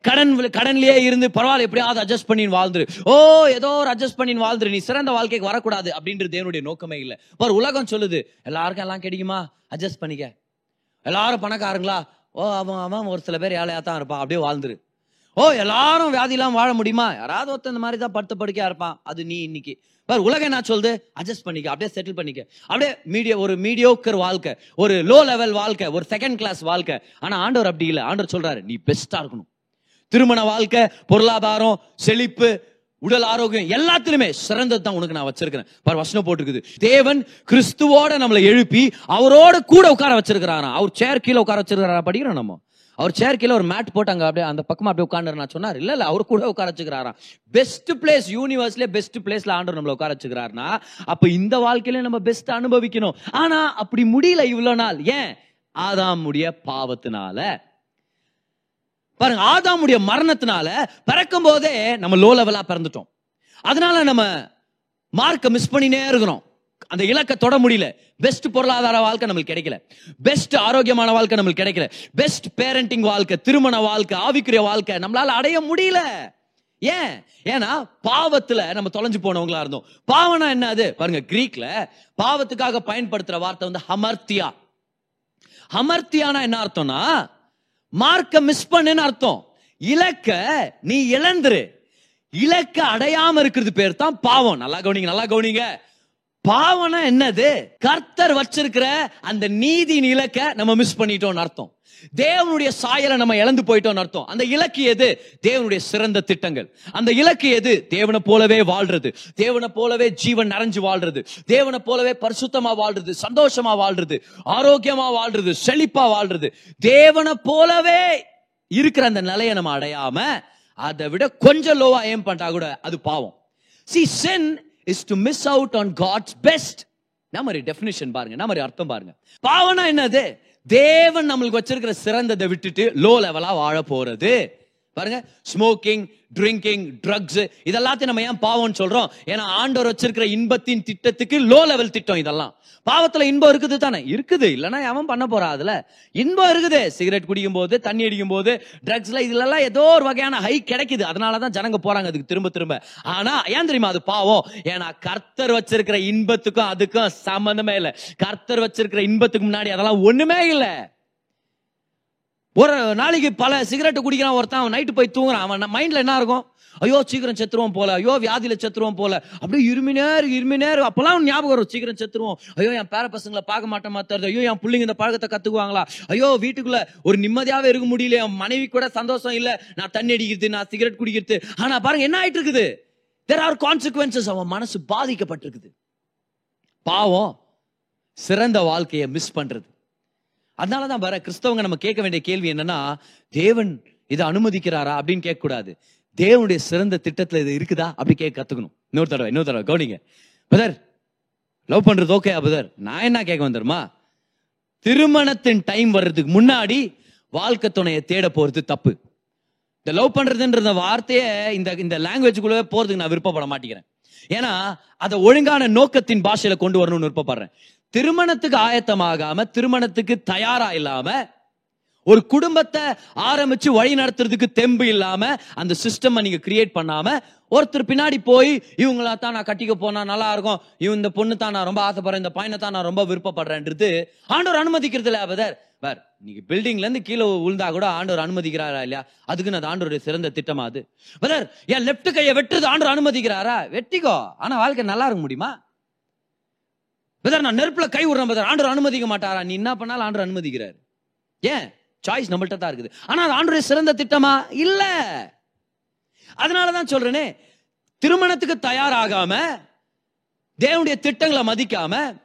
கடன் கடன்லயே இருந்து பரவாயில்ல எப்படியாவது அட்ஜஸ்ட் பண்ணி வாழ்ந்துரு. ஓ ஏதோ ஒரு அட்ஜஸ்ட் பண்ணி வாழ்ந்துரு. நீ சிறந்த வாழ்க்கைக்கு வரக்கூடாது அப்படின்றது தேவனுடைய நோக்கமே இல்லை. பார் உலகம் சொல்லுது எல்லாருக்கும் எல்லாம் கிடைக்குமா? அட்ஜஸ்ட் பண்ணிக்க. எல்லாரும் பணக்காரங்களா? ஓ அவன் அவன் ஒரு சில பேர் ஏழையா தான் இருப்பான். அப்படியே வாழ்ந்துரு. ஓ எல்லாரும் வியாதிலாம் வாழ முடியுமா? யாராவது ஒருத்தன் இந்த மாதிரி தான் படுத்த படுக்கையா இருப்பான். அது நீ இன்னைக்கு. பார் உலகம் என்ன சொல்லுது? அட்ஜஸ்ட் பண்ணிக்க அப்படியே செட்டில் பண்ணிக்க. அப்படியே மீடியா ஒரு மீடியோக்கர் வாழ்க்கை ஒரு லோ லெவல் வாழ்க்கை ஒரு செகண்ட் கிளாஸ் வாழ்க்கை. ஆனா ஆண்டவர் அப்படி இல்லை. ஆண்டவர் சொல்றாரு நீ பெஸ்டா இருக்கணும். திருமண வாழ்க்கை பொருளாதாரம் செழிப்பு உடல் ஆரோக்கியம் எல்லாத்திலுமே சிறந்தது தான் உனக்கு நான் வச்சிருக்கிறேன். பார் வசனம் போட்டுருக்குது. தேவன் கிறிஸ்துவோட நம்மளை எழுப்பி அவரோட கூட உட்கார வச்சிருக்கிறாரா அவர் சேர் கீழே உட்கார வச்சிருக்கிறாரா? படிக்கிறோம் நம்ம. அவர் சேர் கீழே ஒரு மேட் போட்டாங்க. அப்படியே அந்த பக்கமாக அப்படியே உட்காந்து நான் சொன்னார் இல்லை இல்லை அவர் கூட உட்கார வச்சுக்கிறாராம். பெஸ்ட் பிளேஸ் யூனிவர்ஸ்லேயே பெஸ்ட் பிளேஸில் ஆண்டவர் நம்மளை உட்கார வச்சுக்கிறாருன்னா அப்போ இந்த வாழ்க்கையில நம்ம பெஸ்ட் அனுபவிக்கணும். ஆனால் அப்படி முடியல இவ்வளோ நாள். ஏன்? ஆதாமுடைய பாவத்தினால. பாருங்க ஆதாமுடைய மரணத்தினால பிறக்கும் போதே நம்ம லோ லெவலா பிறந்துட்டோம். அதனால நம்ம மார்க்கை மிஸ் பண்ணினே இருக்கிறோம். அந்த இலக்கை தொட முடியல. பெஸ்ட் பொருளாதார வாழ்க்கை நம்மளுக்கு கிடைக்கல. பெஸ்ட் ஆரோக்கியமான வாழ்க்கை நம்மளுக்கு கிடைக்கல. பெஸ்ட் பேரண்டிங் வாழ்க்கை திருமண வாழ்க்கை ஆவிக்குரிய வாழ்க்கை நம்மளால அடைய முடியல. ஏன்? ஏன்னா பாவத்துல நம்ம தொலைஞ்சு போனவங்களா இருந்தோம். பாவனா என்னது பாருங்க கிரீக்ல பாவத்துக்காக பயன்படுத்துற வார்த்தை வந்து ஹமர்த்தியா ஹமர்த்தியானா என்ன அர்த்தம்னா மார்க்க மிஸ் பண்ணுன்னு அர்த்தம். இலக்க நீ இழந்துரு. இலக்க அடையாம இருக்கிறது பேர் தான் பாவம். நல்லா கவனிங்க நல்லா கவனிங்க. பாவம்னா என்னது? கர்த்தர் வச்சிருக்கிற அந்த நீதியின் இலக்க நம்ம மிஸ் பண்ணிட்டோம்னு அர்த்தம். தேவனுடைய சாயலை நம்ம இழந்து போயிட்டோம்னு அர்த்தம். அந்த இலக்கு எது? தேவனுடைய சிறந்த திட்டங்கள். அந்த இலக்கு எது? தேவனை போலவே வாழ்றது. தேவனை போலவே ஜீவன் நிறைஞ்சு வாழ்றது. தேவனை போலவே பரிசுத்தமா வாழ்றது. சந்தோஷமா வாழ்றது. ஆரோக்கியமா வாழ்றது. செழிப்பா வாழ்றது. தேவனை போலவே இருக்கிற அந்த நிலையை நம்ம அடையாம அதை விட கொஞ்சம் லோவா ஏம் பண்ணிட்டா கூட அது பாவம். See sin is to miss out on God's best நம்ம மாதிரி டெஃபினிஷன் பாருங்க. நம்ம மாதிரி அர்த்தம் பாருங்க. பாவனா என்னது? தேவன் நம்மளுக்கு வச்சிருக்கிற சிறந்ததை விட்டுட்டு லோ லெவலா வாழ போறது. பாருங்க ஸ்மோக்கிங் ட்ரிங்கிங் ட்ரக்ஸ் இதெல்லாத்தையும் நம்ம ஏன் பாவம்னு சொல்றோம்? ஏன்னா ஆண்டவர் வச்சிருக்கிற இன்பத்தின் திட்டத்துக்கு லோ லெவல் திட்டம் இதெல்லாம். பாவத்துல இன்பம் இருக்குது தானே? இருக்குது. இல்லைன்னா அவன் பண்ண போறா அதுல? இன்பம் இருக்குது. சிகரெட் குடிக்கும் போது தண்ணி அடிக்கும் போது ட்ரக்ஸ்ல இதுலலாம் ஏதோ ஒரு வகையான ஹை கிடைக்குது. அதனாலதான் ஜனங்க போறாங்க அதுக்கு திரும்ப திரும்ப. ஆனா ஏன் தெரியுமா அது பாவம்? ஏன்னா கர்த்தர் வச்சிருக்கிற இன்பத்துக்கும் அதுக்கும் சம்பந்தமே இல்லை. கர்த்தர் வச்சிருக்கிற இன்பத்துக்கு முன்னாடி அதெல்லாம் ஒண்ணுமே இல்லை. ஒரு நாளைக்கு பல சிகரெட் குடிக்கிறான் ஒருத்தன் அவன் நைட்டு போய் தூங்குறான். அவன் மைண்டில் என்ன இருக்கும்? ஐயோ சீக்கிரம் செத்துருவோம் போல. ஐயோ வியாதியில் செத்துருவோம் போல. அப்படியே இருமினேர் இருமினேர் நேரம். அவனுக்கு ஞாபகம் வரும் சீக்கிரம் செத்துருவோம். ஐயோ என் பேர பசங்களை பார்க்க மாட்டேன் மாத்தாரு ஐயோ என் பிள்ளைங்க இந்த பழக்கத்தை கற்றுக்குவாங்களா ஐயோ வீட்டுக்குள்ளே ஒரு நிம்மதியாகவே இருக்க முடியல. என் மனைவி கூட சந்தோஷம் இல்லை. நான் தண்ணி அடிக்கிறது நான் சிகரெட் குடிக்கிறது. ஆனால் பாருங்க என்ன ஆயிட்டு இருக்குது தெர் ஆர் கான்சிக்வன்சஸ் அவன் மனசு பாதிக்கப்பட்டிருக்குது. பாவம் சிறந்த வாழ்க்கையை மிஸ் பண்ணுறது அதனால தான் வர கிறிஸ்தவங்க நம்ம கேட்க வேண்டிய கேள்வி என்னன்னா தேவன் இதை அனுமதிக்கிறாரா அப்படின்னு கேட்கக்கூடாது. தேவனுடைய சிறந்த திட்டத்தில் இது இருக்குதா அப்படி கேட்க கற்றுக்கணும் இன்னொரு தடவை இன்னொரு தடவை கவனிங்க. பதர் லவ் பண்ணுறது ஓகே பதர் நான் என்ன கேட்க வந்துருமா திருமணத்தின் டைம் வர்றதுக்கு முன்னாடி வாழ்க்கை துணையை தேட போகிறது தப்பு. இந்த லவ் பண்ணுறதுன்ற வார்த்தையை இந்த இந்த லாங்குவேஜுக்குள்ளே போகிறதுக்கு நான் விருப்பப்பட மாட்டேங்கிறேன். ஏன்னா அதை ஒழுங்கான நோக்கத்தின் பாஷையில் கொண்டு வரணும்னு விருப்பப்படுறேன். திருமணத்துக்கு ஆயத்தமாகாம திருமணத்துக்கு தயாரா இல்லாம ஒரு குடும்பத்தை ஆரம்பிச்சு வழி நடத்துறதுக்கு தெம்பு இல்லாம அந்த சிஸ்டம் நீங்க கிரியேட் பண்ணாம ஒருத்தர் பின்னாடி போய் இவங்களா தான் நான் கட்டிக்க போனா நல்லா இருக்கும். இவன் இந்த பொண்ணு தான் நான் ரொம்ப ஆசைப்படுறேன். இந்த பையனை தான் நான் ரொம்ப விருப்பப்படுறேன்றது ஆண்டவர் அனுமதிக்கிறது இல்ல பதர் பார் நீங்க பில்டிங்ல இருந்து கீழே விழுந்தா கூட ஆண்டவர் அனுமதிக்கிறாரா இல்லையா? அதுக்கு அது ஆண்டோருடைய சிறந்த திட்டமா அது. பதர் என் லெப்ட் கையை வெட்டுறது ஆண்டவர் அனுமதிக்கிறாரா? வெட்டிக்கோ. ஆனா வாழ்க்கை நல்லா இருக்க முடியுமா? பிரதர் நான் நெருப்பில் கை விடுறேன் பிரதர் ஆண்டவர் அனுமதிக்க மாட்டாரா? நீ என்ன பண்ணாலும் ஆண்டவர் அனுமதிக்கிறார். ஏன்? சாய்ஸ் நம்மள்ட்ட தான் இருக்குது. ஆனால் அது ஆண்டுடைய சிறந்த திட்டமா? இல்லை. அதனால தான் சொல்றேனே திருமணத்துக்கு தயாராகாம தேவனுடைய திட்டங்களை மதிக்காம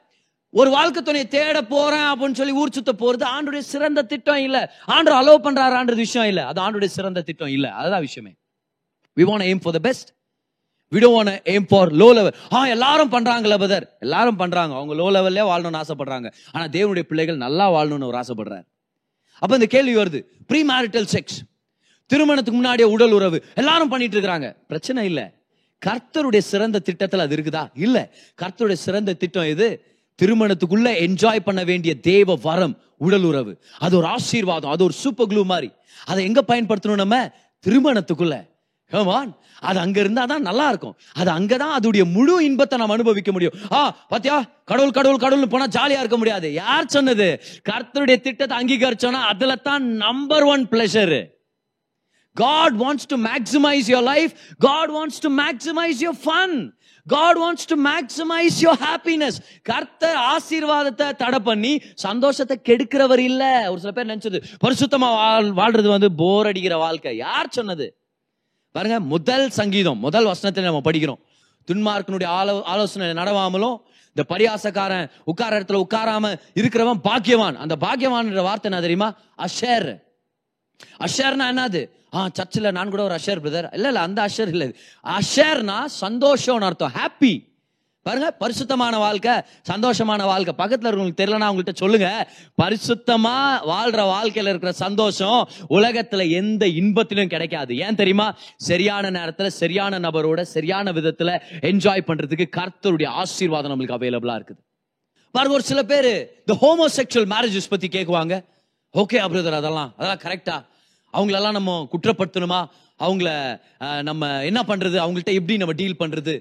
ஒரு வாழ்க்கை துணையை தேட போறேன் அப்படின்னு சொல்லி ஊர் சுத்த போறது ஆண்டுடைய சிறந்த திட்டம் இல்ல. ஆண்டு அலோவ் பண்றாரான்றது விஷயம் இல்ல. அது ஆண்டுடைய சிறந்த திட்டம் இல்ல. அதுதான் விஷயமே. We want aim for the best we don't aim for low level ஆ எல்லாரும் பண்றாங்கல்ல பதர் எல்லாரும் பண்றாங்க. அவங்க லோ லெவல்லே வாழணும்னு ஆசைப்படுறாங்க. ஆனா தேவனுடைய பிள்ளைகள் நல்லா வாழணும்னு ஒரு ஆசைப்படுறாரு. அப்ப இந்த கேள்வி வருது. ப்ரீ மேரிட்டல் செக்ஸ் திருமணத்துக்கு முன்னாடியே உடல் உறவு. எல்லாரும் பண்ணிட்டு இருக்கிறாங்க. பிரச்சனை இல்லை. கர்த்தருடைய சிறந்த திட்டத்தில் அது இருக்குதா? இல்லை. கர்த்தருடைய சிறந்த திட்டம் இது திருமணத்துக்குள்ள என்ஜாய் பண்ண வேண்டிய தேவ வரம் உடல் உறவு. அது ஒரு ஆசீர்வாதம். அது ஒரு சூப்பர் க்ளூ மாதிரி. அதை எங்க பயன்படுத்தணும் நம்ம? திருமணத்துக்குள்ள. ஹமான் அது அங்க இருந்தா தான் நல்லா இருக்கும். அது அங்கதான் அதோடைய முழு இன்பத்தை நாம் அனுபவிக்க முடியும். ஆ பாத்தியா? கடவுள் கடவுள் கடவுள் போனா ஜாலியா இருக்க முடியாது. யார் சொன்னது? கர்த்தருடைய திட்டத்தை அங்கீகரிச்சோன்னா அதுல தான் number one pleasure God wants to maximize your life. God wants to maximize your fun. God wants to maximize your happiness. கர்த்தர் ஆசீர்வாதத்தை தடை பண்ணி சந்தோஷத்தை கெடுக்கிறவர் இல்ல. ஒரு சில பேர் நினைச்சது பரிசுத்தமா வாழ் வாழ்றது வந்து போர் அடிக்கிற வாழ்க்கை. யார் சொன்னது? பாருங்க முதல் சங்கீதம் முதல் வசனத்தை நம்ம படிக்கிறோம். துன்மார்க்கனுடைய ஆலோ ஆலோசனை நடவாமலும் இந்த பரியாசக்காரன் உட்கார இடத்துல உட்காராம இருக்கிறவன் பாக்கியவான். அந்த பாக்கியவான்ன்ற வார்த்தை என்ன தெரியுமா? அஷர். அஷர்னா என்னது? ஆ சர்ச்சில் நான் கூட ஒரு அஷர் பிரதர் இல்லை இல்லை அந்த அஷர் இல்லை அஷர்னா சந்தோஷம்னு அர்த்தம். ஹாப்பி பாருங்க பரிசுத்தமான வாழ்க்கை சந்தோஷமான வாழ்க்கை. பக்கத்தில் இருக்கவங்களுக்கு தெரியலனா அவங்கள்ட்ட சொல்லுங்க. பரிசுத்தமா வாழ்ற வாழ்க்கையில இருக்கிற சந்தோஷம் உலகத்துல எந்த இன்பத்திலும் கிடைக்காது. ஏன் தெரியுமா? சரியான நேரத்துல சரியான நபரோட சரியான விதத்துல என்ஜாய் பண்றதுக்கு கர்த்தருடைய ஆசீர்வாதம் நம்மளுக்கு அவைலபிளா இருக்குது. பாருங்க ஒரு சில பேர் இந்த ஹோமோசெக்சுவல் மேரேஜஸ் பத்தி கேட்குவாங்க ஓகே அப்ரதர் ah, அதெல்லாம் அதெல்லாம் கரெக்டா அவங்களெல்லாம் நம்ம குற்றப்படுத்தணுமா? அவங்கள நம்ம என்ன பண்றது? அவங்கள்ட்ட எப்படி நம்ம டீல் பண்றது?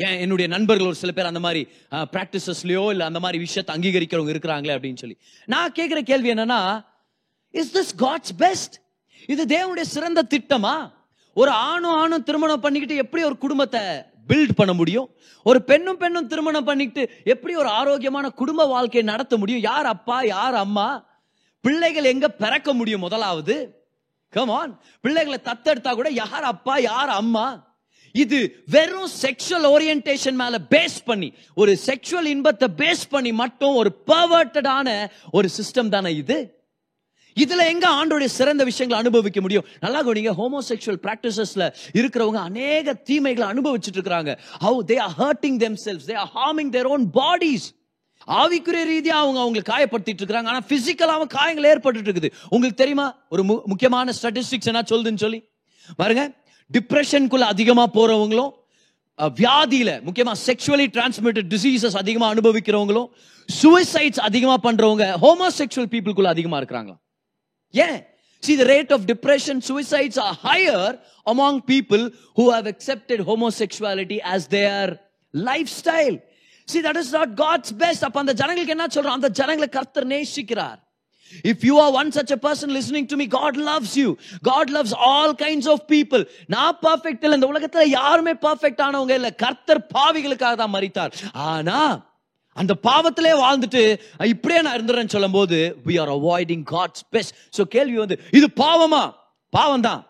ஏன் என்னுடைய நண்பர்கள் ஒரு சில பேர் அந்த மாதிரி ப்ராக்டிசஸ்லயோ இல்ல அந்த மாதிரி விஷயத்தை அங்கீகரிக்கிறவங்க இருக்கிறாங்களே அப்படின்னு சொல்லி. நான் கேட்கிற கேள்வி என்னன்னா இஸ் திஸ் காட்ஸ் பெஸ்ட் இது தேவனுடைய சிறந்த திட்டமா? ஒரு ஆணும் ஆணும் திருமணம் பண்ணிக்கிட்டு எப்படி ஒரு குடும்பத்தை பில்ட் பண்ண முடியும்? ஒரு பெண்ணும் பெண்ணும் திருமணம் பண்ணிக்கிட்டு எப்படி ஒரு ஆரோக்கியமான குடும்ப வாழ்க்கையை நடத்த முடியும்? யார் அப்பா யார் அம்மா? பிள்ளைகள் எங்க பிறக்க முடியும் முதலாவது? கமான் பிள்ளைகளை தத்தெடுத்தா கூட யார் அப்பா யார் அம்மா? இது வெறும் செக்ஷுவல் ஓரியன்டேஷன் மேல பேஸ் பண்ணி ஒரு செக்ஷுவல் இன்பத்தை பேஸ் பண்ணி மட்டும் ஒரு பர்வர்டடான ஒரு சிஸ்டம் தானே இது? இதுல எங்க ஆண்டோடைய சிறந்த விஷயங்களை அனுபவிக்க முடியும்? நல்லா கவனிங்க ஹோமோசெக்சுவல் பிராக்டிசஸ்ல இருக்கிறவங்க அநேக தீமைகளை அனுபவிச்சுட்டு இருக்கிறாங்க. How they are hurting themselves they are harming their own bodies ஆவிக்குரிய ரீதியா அவங்க அவங்களை காயப்படுத்திட்டு இருக்காங்க ஆனா பிசிக்கலாவும் காயங்கள் ஏற்பட்டு இருக்குது. உங்களுக்கு தெரியுமா? ஒரு மு- முக்கியமான ஸ்டாட்டிஸ்டிக்ஸ் என்ன சொல்லுதுன்னு சொல்லி? பாருங்க டிப்ரெஷனுக்குள்ள அதிகமா போறவங்களும் வியாதியில் வியாதியில முக்கியமா செக்ஷுவலி டிரான்ஸ்மிட்டட் டிசீசஸ் அதிகமா அனுபவிக்கிறவங்களும் சுவைசைட்ஸ் அதிகமா பண்றவங்க ஹோமோசெக்சுவல் பீப்புளுக்குள்ள அதிகமா இருக்கிறாங்களா ஏன் See, the rate of depression, suicides are higher among people who have accepted homosexuality as their lifestyle. See, that is not God's best. அப்ப அந்த ஜனங்களுக்கு என்ன சொல்றோம் அந்த ஜனங்களை கர்த்தர் நேசிக்கிறார் If you are one such a person listening to me, God loves you. God loves all kinds of people. நான் பர்ஃபெக்ட் இல்ல. இந்த உலகத்துல யாருமே பர்ஃபெக்ட் ஆனவங்க இல்ல. கர்த்தர் பாவிகளுக்காக தான் மறித்தார் ஆனா அந்த பாவத்திலே வாழ்ந்துட்டு இப்படியே நான் இருந்துறேன்னு சொல்லும் போது we are avoiding God's best so கேள்வி வந்து இது பாவமா? பாவம் தான்.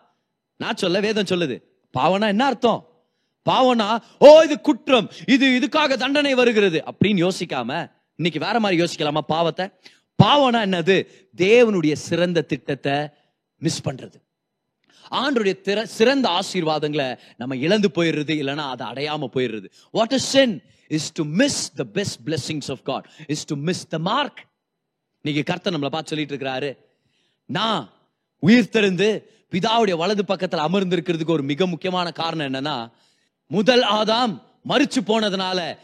நான் சொல்ல வேதம் சொல்லுது. பாவம்னா என்ன அர்த்தம்? பாவம்னா ஓ இது குற்றம். இது இதுக்காக தண்டனை வருகிறது. அப்படின்னு யோசிக்காம இன்னைக்கு வேற மாதிரி யோசிக்கலாமா பாவத்தை? பாவம்னா என்னது? தேவனுடைய சிறந்த திட்டத்தை மிஸ் பண்றது. ஆண்டுடைய திற சிறந்த ஆசீர்வாதங்களை நம்ம இழந்து போயிடுறது இல்லைன்னா அதை அடையாம போயிடுறது. What is sin is to miss the best blessings of God is to miss the mark இன்னைக்கு கர்த்தர் நம்மளை பார்த்து சொல்லிட்டு இருக்கிறாரு. நான் உயிர் தெரிந்து பிதாவுடைய வலது பக்கத்தில் அமர்ந்து இருக்கிறதுக்கு ஒரு மிக முக்கியமான காரணம் என்னன்னா முதல் ஆதாம் மறிச்சு போனதுனால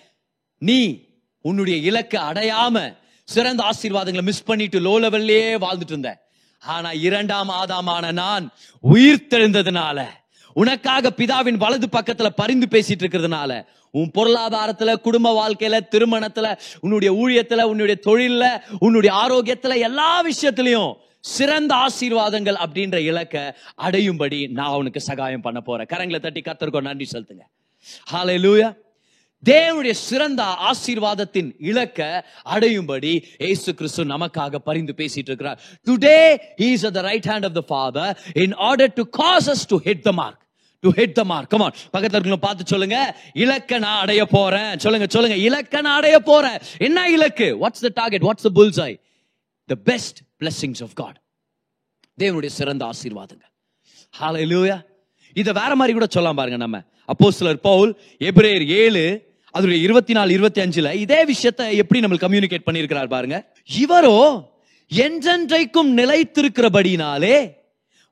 நீ உன்னுடைய இலக்கை அடையாம சிறந்த ஆசீர்வாதங்களை மிஸ் பண்ணிட்டு லோ லெவல்லே வாழ்ந்துட்டு இருந்தேன். ஆனா இரண்டாம் ஆதாமான நான் உயிர் தெழுந்ததுனால உனக்காக பிதாவின் வலது பக்கத்துல பரிந்து பேசிட்டு இருக்கிறதுனால உன் பொருளாதாரத்துல குடும்ப வாழ்க்கையில திருமணத்துல உன்னுடைய ஊழியத்துல உன்னுடைய தொழில்ல உன்னுடைய ஆரோக்கியத்துல எல்லா விஷயத்திலையும் சிறந்த ஆசீர்வாதங்கள் அப்படின்ற இலக்க அடையும்படி நான் உனக்கு சகாயம் பண்ண போறேன். கரங்களை தட்டி கத்தருக்கோ நன்றி செலுத்துங்க. ஹalleluya தேவனுடைய சிறந்த ஆசீர்வாதத்தின் இலக்க அடையும்படி ஏசு கிறிஸ்து நமக்காக பரிந்து பேசிட்டு இருக்கிறார். Today is is the right hand of the Father in order to to cause us the mark to hit the mark come on பக்கத்துல இருக்கவங்க பார்த்து சொல்லுங்க. இலக்க நான் அடைய போறேன். சொல்லுங்க சொல்லுங்க. இலக்க நான் அடைய போறேன். என்ன இலக்கு? What's the target what's the bullseye the best blessings of God தேவனுடைய சிறந்த ஆசீர்வாதங்கள். ஹalleluya இதை வேற மாதிரி கூட சொல்லலாம் பாருங்க நம்ம. அப்போஸ்தலர் பவுல் எப்ரேர் ஏழு அதனுடைய இருபத்தி நாலு இருபத்தி அஞ்சுல இதே விஷயத்தை எப்படி நம்ம கம்யூனிகேட் பண்ணியிருக்கிறார் பாருங்க. இவரோ என்றென்றைக்கும் நிலைத்திருக்கிறபடினாலே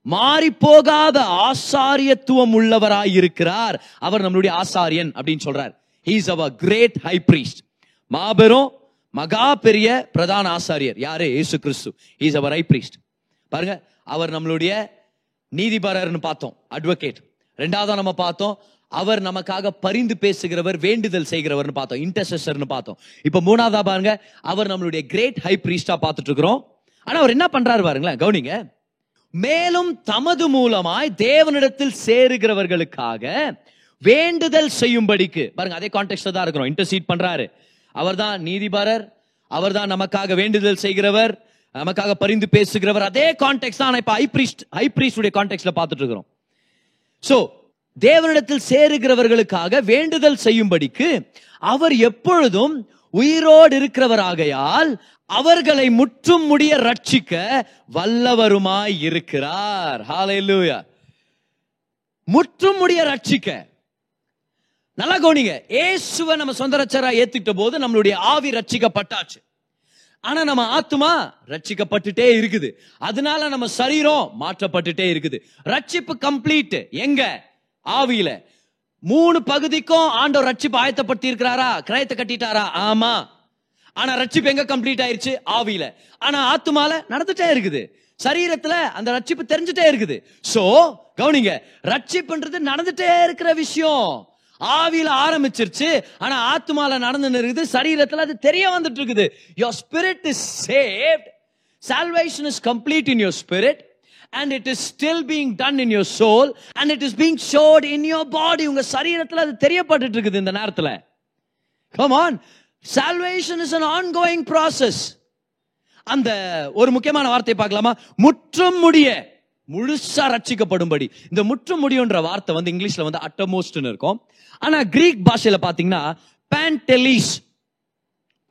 மாறி போகாத ஆசாரியத்துவம் உள்ளவராய் இருக்கிறார். அவர் நம்மளுடைய ஆசாரியன் அப்படின்னு சொல்றார். He's our great high priest மாபெரும் மகா பெரிய பிரதான ஆசாரியர். யாரு? ஏசு கிறிஸ்து. ஹீஸ் அவர் ஹை பிரீஸ்ட் பாருங்க அவர் நம்மளுடைய நீதிபரர்னு பார்த்தோம். அட்வொகேட் ரெண்டாவதா நம்ம பார்த்தோம் அவர் நமக்காக பரிந்து பேசுகிறவர் வேண்டுதல் செய்கிறவர்னு பார்த்தோம் இன்டர்செசர்னு பார்த்தோம். இப்போ மூணாவதா பாருங்க அவர் நம்மளுடைய கிரேட் ஹை பிரீஸ்டா பார்த்துட்டு இருக்கிறோம் ஆனா அவர் என்ன பண்றாரு பாருங்களேன் கவுனிங்க. மேலும் தமது மூலமாய் தேவனிடத்தில் சேருகிறவர்களுக்காக வேண்டுதல் செய்யும்படிக்கு பாருங்க அதே கான்டெக்ட்ல தான் இருக்கிறோம் இன்டர்சீட் பண்றாரு. அவர்தான் நீதிபரர் அவர்தான் நமக்காக வேண்டுதல் செய்கிறவர் நமக்காக பரிந்து பேசுகிறவர். அதே கான்டெக்ட் தான் இப்ப ஹைப்ரீஸ்ட் ஹைப்ரீஸ்டுடைய கான்டெக்ட்ல பார்த்துட்டு இருக்கிறோம் ஸோ தேவனிடத்தில் சேருகிறவர்களுக்காக வேண்டுதல் செய்யும்படிக்கு அவர் எப்பொழுதும் உயிரோடு இருக்கிறவராகையால் அவர்களை முற்றும் முடிய ரட்சிக்க வல்லவருமாய் இருக்கிறார். ஹalleluya முற்றும் முடிய ரட்சிக்க நல்லா கவனிங்க. ஏசுவை நம்ம சொந்த ரச்சரா ஏத்துக்கிட்ட போது நம்மளுடைய ஆவி ரட்சிக்கப்பட்டாச்சு ஆனா நம்ம ஆத்துமா ரட்சிக்கப்பட்டுட்டே இருக்குது. அதனால நம்ம சரீரம் மாற்றப்பட்டுட்டே இருக்குது. ரட்சிப்பு கம்ப்ளீட் எங்க? ஆவியில. மூணு பகுதிக்கும் ஆண்டவர் ரட்சிப்பு ஆயத்தப்படுத்தி இருக்கிறாரா கிரயத்தை கட்டிட்டாரா? ஆமா. ஆனா ரட்சிப்பு எங்க கம்ப்ளீட் ஆயிருச்சு? ஆவியில. ஆனா ஆத்துமால நடந்துட்டே இருக்குது. சரீரத்துல அந்த ரட்சிப்பு தெரிஞ்சுட்டே இருக்குது. சோ கவனிங்க. ரட்சிப்புன்றது நடந்துட்டே இருக்கிற விஷயம். ஆவியில ஆரம்பிச்சிருச்சு. ஆனா ஆத்மால நடந்து இருக்குது சரீரத்துல அது தெரிய வந்துட்டு இருக்குது. Your spirit is saved salvation is complete in your spirit and it is still being done in your soul and it is being shown in your body உங்க சரீரத்தில் அது தெரியப்பட்டு இருக்குது இந்த நேரத்தில். Come salvation is an an process அந்த ஒரு முக்கியமான வார்த்தையை பார்க்கலாமா? முற்றும் முடிய முழுசா ரட்சிக்கப்படும்படி. இந்த முற்றும் முடியுன்ற வார்த்தை வந்து இங்கிலீஷ்ல வந்து அட்டமோஸ்ட்னு இருக்கும். ஆனா கிரீக் பாஷையில பாத்தீங்கன்னா பேன்டெலிஸ்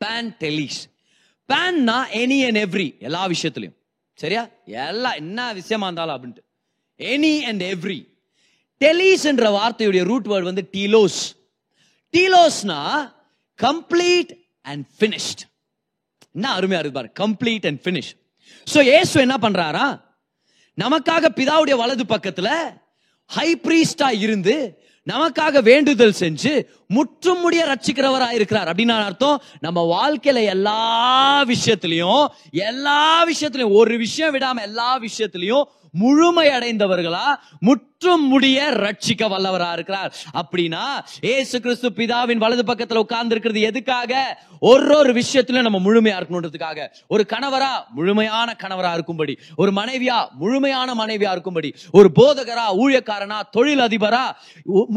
பேன்டெலிஸ் பேன்னா எனி அண்ட் எவ்ரி எல்லா விஷயத்திலையும். சரியா? எல்லாம் என்ன விஷயமா இருந்தாலும் அப்படின்ட்டு. எனி அண்ட் எவ்ரி டெலிஸ் என்ற வார்த்தையுடைய ரூட் வேர்டு வந்து டீலோஸ் டீலோஸ்னா கம்ப்ளீட் அண்ட் ஃபினிஷ்ட் என்ன அருமையா இருக்கு பாரு. Complete and finish so Yesu என்ன பண்றாரா? நமக்காக பிதாவுடைய வலது பக்கத்துல ஹை பிரீஸ்டா இருந்து நமக்காக வேண்டுதல் செஞ்சு முற்றும் முடிய ரட்சிக்கிறவரா இருக்கிறார் அப்படின்னு அர்த்தம் நம்ம வாழ்க்கையில எல்லா விஷயத்திலையும் எல்லா விஷயத்திலையும் ஒரு விஷயம் விடாம எல்லா விஷயத்திலையும் முழுமை அடைந்தவர்களா முற்றும் முடிய ரட்சிக்க வல்லவரா இருக்கிறார். அப்படின்னா ஏசு கிறிஸ்து பிதாவின் வலது பக்கத்துல உட்கார்ந்து இருக்கிறது எதுக்காக? ஒரு ஒரு விஷயத்துல நம்ம முழுமையா இருக்கணுன்றதுக்காக. ஒரு கணவரா முழுமையான கணவரா இருக்கும்படி. ஒரு மனைவியா முழுமையான மனைவியா இருக்கும்படி. ஒரு போதகரா ஊழியக்காரனா தொழில் அதிபரா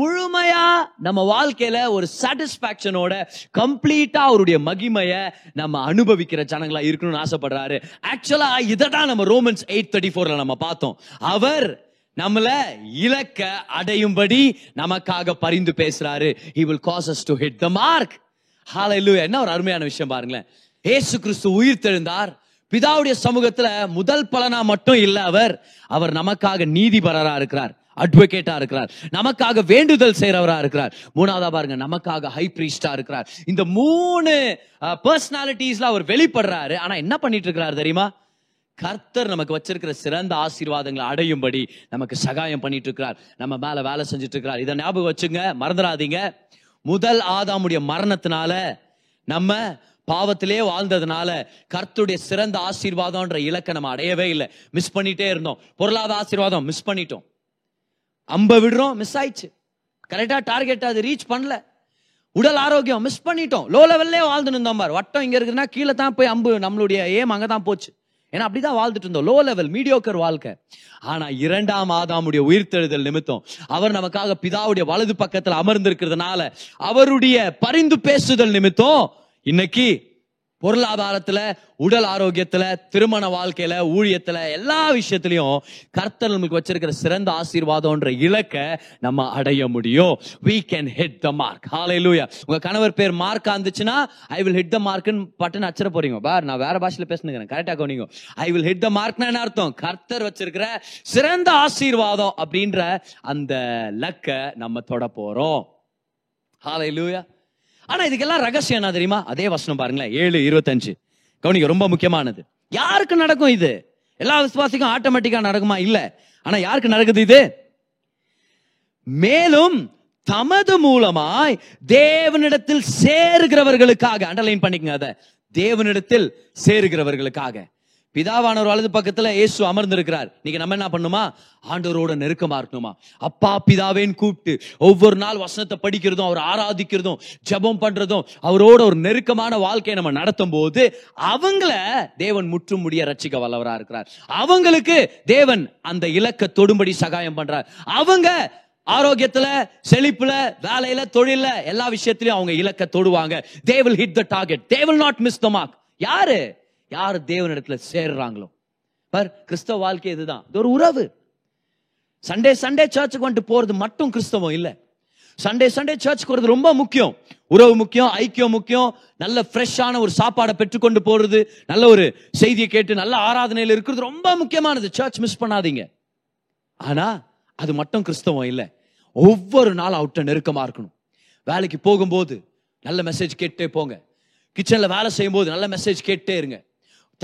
முழுமையா நம்ம வாழ்க்கையில ஒரு சாட்டிஸ்பாக்சனோட கம்ப்ளீட்டா அவருடைய மகிமைய நம்ம அனுபவிக்கிற ஜனங்களா இருக்கணும்னு ஆசைப்படுறாரு. ஆக்சுவலா இதை தான் நம்ம ரோமன்ஸ் எயிட் தேர்ட்டி ஃபோர்ல நம்ம பார்த்தோம். அவர் நம்மள இலக்க அடையும்படி நமக்காக பரிந்து பேசுறாரு. He will cause us to hit the mark hallelujah என்ன ஒரு அருமையான விஷயம் பாருங்களேன். ஏசு கிறிஸ்து உயிர் தெழுந்தார். பிதாவுடைய சமூகத்துல முதல் பலனா மட்டும் இல்ல அவர். அவர் நமக்காக நீதிபரரா இருக்கிறார். அட்வொகேட்டா இருக்கிறார். நமக்காக வேண்டுதல் செய்யறவரா இருக்கிறார். மூணாவதா பாருங்க நமக்காக ஹை பிரீஸ்டா இருக்கிறார். இந்த மூணு பர்சனாலிட்டிஸ்ல அவர் வெளிப்படுறாரு. ஆனா என்ன பண்ணிட்டு இருக்கிறார் தெரியுமா? கர்த்தர் நமக்கு வச்சிருக்கிற சிறந்த ஆசீர்வாதங்களை அடையும்படி நமக்கு சகாயம் பண்ணிட்டு இருக்கிறார் நம்ம மேல வேலை செஞ்சுட்டு இருக்கிறார் இதை ஞாபகம் வச்சுங்க மறந்துடாதீங்க. முதல் ஆதாமுடைய மரணத்தினால நம்ம பாவத்திலே வாழ்ந்ததுனால கர்த்தருடைய சிறந்த ஆசீர்வாதம்ன்ற இலக்கை நம்ம அடையவே இல்லை. மிஸ் பண்ணிட்டே இருந்தோம். பொருளாதார ஆசீர்வாதம் மிஸ் பண்ணிட்டோம். அம்ப விடுறோம் மிஸ் ஆயிடுச்சு. கரெக்டா டார்கெட் அது ரீச் பண்ணல. உடல் ஆரோக்கியம் மிஸ் பண்ணிட்டோம். லோ லெவல்லே வாழ்ந்துன்னு இருந்தோம் பார். வட்டம் இங்க இருக்குன்னா கீழே தான் போய் அம்பு நம்மளுடைய ஏம் அங்கே தான் போச்சு. ஏன்னா அப்படிதான் வாழ்ந்துட்டு இருந்தோம். லோ லெவல் மீடியோக்கர் வாழ்க்கை. ஆனா இரண்டாம் ஆதாமுடைய உயிர்த்தெழுதல் நிமித்தம் அவர் நமக்காக பிதாவுடைய வலது பக்கத்துல அமர்ந்திருக்கிறதுனால அவருடைய பரிந்து பேசுதல் நிமித்தம் இன்னைக்கு பொருளாதாரத்துல உடல் ஆரோக்கியத்துல திருமண வாழ்க்கையில ஊழியத்துல எல்லா விஷயத்திலையும் கர்த்தர் நமக்கு வச்சிருக்கிற சிறந்த ஆசீர்வாதம்ன்ற இலக்க நம்ம அடைய முடியும். We can hit the mark hallelujah உங்க கணவர் பேர் மார்க்கா இருந்துச்சுன்னா ஐ வில் ஹிட் த மார்க்னு பட்டன் அச்சர போறீங்க. பார் நான் வேற பாஷையில பேசுனுங்கிறேன் கரெக்டா கவனிங்க. ஐ வில் ஹிட் த மார்க்னா என்ன அர்த்தம்? கர்த்தர் வச்சிருக்கிற சிறந்த ஆசீர்வாதம் அப்படின்ற அந்த லக்க நம்ம தொட போறோம். ஹாலையிலூயா ஆனா இதுக்கெல்லாம் ரகசியம் என்ன தெரியுமா? அதே வசனம் பாருங்களேன். ஏழு இருபத்தஞ்சு. கவனிக்க ரொம்ப முக்கியமானது. யாருக்கு நடக்கும் இது? எல்லா விசுவாசிக்கும் ஆட்டோமேட்டிக்கா நடக்குமா? இல்ல. ஆனா யாருக்கு நடக்குது இது? மேலும் தமது மூலமாய் தேவனிடத்தில் சேருகிறவர்களுக்காக அண்டர்லைன் பண்ணிக்கங்க அதை. தேவனிடத்தில் சேருகிறவர்களுக்காக. பிதாவானவர் வலது பக்கத்துல இயேசு அமர்ந்திருக்கிறார். இன்னைக்கு நம்ம என்ன பண்ணுமா? ஆண்டவரோட நெருக்கமா இருக்கணுமா? அப்பா பிதாவேன்னு கூப்பிட்டு ஒவ்வொரு நாள் வசனத்தை படிக்கிறதும் அவர் ஆராதிக்கிறதும் ஜெபம் பண்றதும் அவரோட ஒரு நெருக்கமான வாழ்க்கையை நம்ம நடத்தும் போது அவங்கள தேவன் முற்றும் முடிய ரட்சிக்க வல்லவரா இருக்கிறார். அவங்களுக்கு தேவன் அந்த இலக்க தொடும்படி சகாயம் பண்றார். அவங்க ஆரோக்கியத்துல செழிப்புல வேலையில தொழில எல்லா விஷயத்திலயும் அவங்க இலக்க தொடுவாங்க. They will hit the target they will not miss the mark யாரு? யார் தேவனிடத்துல சேர்றாங்களோ? பார் கிறிஸ்தவ வாழ்க்கை இதுதான். இது ஒரு உறவு. சண்டே சண்டே சர்ச்சுக்கு வந்துட்டு போறது மட்டும் கிறிஸ்தவம் இல்லை. சண்டே சண்டே சர்ச்சுக்கு போறது ரொம்ப முக்கியம். உறவு முக்கியம் ஐக்கியம் முக்கியம். நல்ல ஃப்ரெஷ்ஷான ஒரு சாப்பாடை பெற்றுக்கொண்டு போறது நல்ல ஒரு செய்தியை கேட்டு நல்ல ஆராதனையில் இருக்கிறது ரொம்ப முக்கியமானது. சர்ச் மிஸ் பண்ணாதீங்க. ஆனா அது மட்டும் கிறிஸ்தவம் இல்லை. ஒவ்வொரு நாளும் அவட்ட நெருக்கமா இருக்கணும். வேலைக்கு போகும்போது நல்ல மெசேஜ் கேட்டே போங்க. கிச்சன்ல வேலை செய்யும்போது நல்ல மெசேஜ் கேட்டே இருங்க.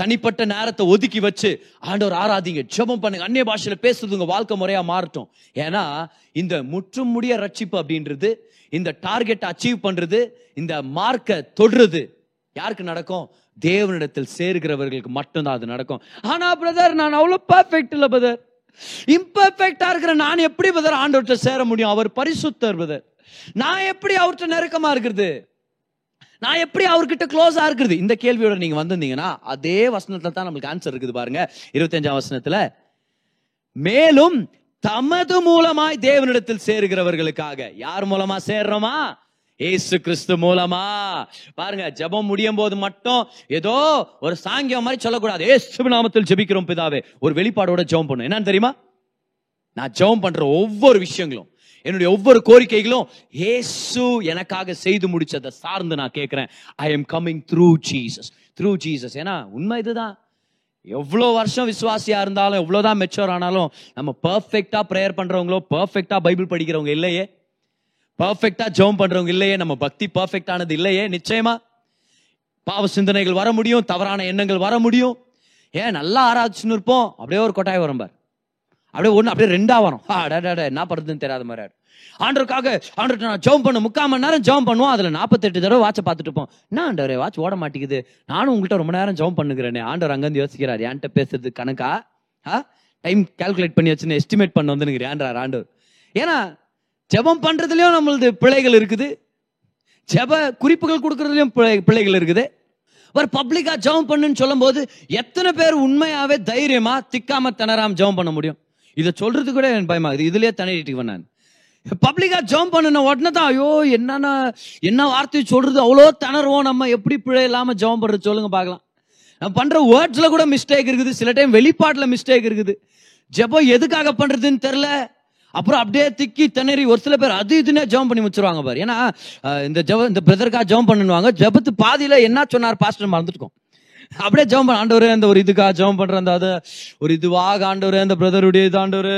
தனிப்பட்ட நேரத்தை ஒதுக்கி வச்சு ஆண்டவர் ஆராதிங்க ஜெபம் பண்ணுங்க அந்நிய பாஷையில் பேசுறது உங்க வாழ்க்கை முறையா மாறட்டும். ஏன்னா இந்த முற்றும் முடிய ரட்சிப்பு அப்படின்றது இந்த டார்கெட்டை அச்சீவ் பண்றது இந்த மார்க்கை தொடுறது யாருக்கு நடக்கும்? தேவனிடத்தில் சேர்கிறவர்களுக்கு மட்டும்தான் அது நடக்கும். ஆனா பிரதர் நான் அவ்வளவு பர்ஃபெக்ட் இல்லை பிரதர் இம்பர்ஃபெக்டா இருக்கிற நான் எப்படி பிரதர் ஆண்டவர்கிட்ட சேர முடியும்? அவர் பரிசுத்தர் பிரதர் நான் எப்படி அவர்கிட்ட நெருக்கமா இருக்கிறது? நான் எப்படி அவர்கிட்ட க்ளோஸா இருக்கிறது? இந்த கேள்வியோட நீங்க வந்திருந்தீங்கன்னா அதே வசனத்துல தான் நம்மளுக்கு ஆன்சர் இருக்குது பாருங்க. இருபத்தஞ்சாம் வசனத்துல மேலும் தமது மூலமாய் தேவனிடத்தில் சேருகிறவர்களுக்காக. யார் மூலமா சேர்றோமா? ஏசு கிறிஸ்து மூலமா. பாருங்க ஜெபம் முடியும் போது மட்டும் ஏதோ ஒரு சாங்கியம் மாதிரி சொல்லக்கூடாது. ஏசு நாமத்தில் ஜெபிக்கிறோம் பிதாவே. ஒரு வெளிப்பாடோட ஜெபம் பண்ணும் என்னன்னு தெரியுமா? நான் ஜெபம் பண்ற ஒவ்வொரு விஷயங்களும். என்னுடைய ஒவ்வொரு கோரிக்கைகளும் ஏசு எனக்காக செய்து முடிச்சதை சார்ந்து நான் கேட்குறேன். I am coming through Jesus through Jesus ஏன்னா உண்மை இதுதான். எவ்வளோ வருஷம் விசுவாசியாக இருந்தாலும் எவ்வளோதான் மெச்சோர் ஆனாலும் நம்ம பர்ஃபெக்டாக ப்ரேயர் பண்ணுறவங்களோ பர்ஃபெக்டாக பைபிள் படிக்கிறவங்க இல்லையே? பர்ஃபெக்டாக ஜெபம் பண்ணுறவங்க இல்லையே? நம்ம பக்தி பர்ஃபெக்டானது இல்லையே? நிச்சயமா? பாவ சிந்தனைகள் வர முடியும் தவறான எண்ணங்கள் வர முடியும். ஏன் நல்லா ஆராய்ச்சின்னு இருப்போம். அப்படியே ஒரு கொட்டாய் வரும் பார். அப்படியே ஒன்று அப்படியே ரெண்டாக வரும். ஆ, என்ன பண்ணுறதுன்னு தெரியாத மாதிரி ஆண்டருக்காக ஆண்டர் நான் ஜெபம் பண்ண முக்கால் மணி நேரம் ஜெபம் பண்ணுவோம். அதில் நாற்பத்தெட்டு தடவை வாட்சை பார்த்துட்டு இருப்போம். என்ன ஆண்டவரே வாட்ச் ஓட மாட்டேங்குது. நானும் உங்கள்கிட்ட ரொம்ப நேரம் ஜெபம் பண்ணுகிறேனே. ஆண்டவர் அங்கேருந்து யோசிக்கிறார் என்கிட்ட பேசுறது கணக்கா? ஆ? டைம் கால்குலேட் பண்ணி வச்சுன்னு எஸ்டிமேட் பண்ண வந்துனுங்கிறார் ஆண்டவர்? ஏன்னா ஜெபம் பண்ணுறதுலையும் நம்மளது பிழைகள் இருக்குது. ஜெப குறிப்புகள் கொடுக்கறதுலையும் பிழை- பிள்ளைகள் இருக்குது. ஒரு பப்ளிக்காக ஜெபம் பண்ணுன்னு சொல்லும்போது எத்தனை பேர் உண்மையாகவே தைரியமாக திக்காமல் திணறாம ஜெபம் பண்ண முடியும்? இதை சொல்கிறது கூட எனக்கு பயமாகுது இதுலேயே திணறிட்டு நான். பப்ளிக்கா ஜம்ப் பண்ணுன உடனே தான் ஐயோ என்னன்னா என்ன வார்த்தை சொல்றது அவ்வளோ திணறுவோம் நம்ம எப்படி பிழை இல்லாம ஜம்ப் பண்றது சொல்லுங்க பார்க்கலாம். நம்ம பண்ற வேர்ட்ஸ்ல கூட மிஸ்டேக் இருக்குது சில டைம் வெளிப்பாட்டுல மிஸ்டேக் இருக்குது. ஜெபம் எதுக்காக பண்றதுன்னு தெரியல. அப்புறம் அப்படியே திக்கி திணறி ஒரு சில பேர் அது இதுன்னே ஜெபம் பண்ணி முடிச்சிருவாங்க பாரு. ஏன்னா இந்த ஜெப இந்த பிரதருக்காக ஜெபம் பண்ணுவாங்க. ஜெபத்து பாதியில என்ன சொன்னார் பாஸ்டர் மறந்துட்டுக்கோம். அப்படியே ஜெபம் பண்ண. ஆண்டவரே அந்த ஒரு இதுக்காக ஜெபம் பண்ற அந்த அது ஒரு இதுவாக ஆண்டவரே அந்த பிரதருடைய இது ஆண்டவரு.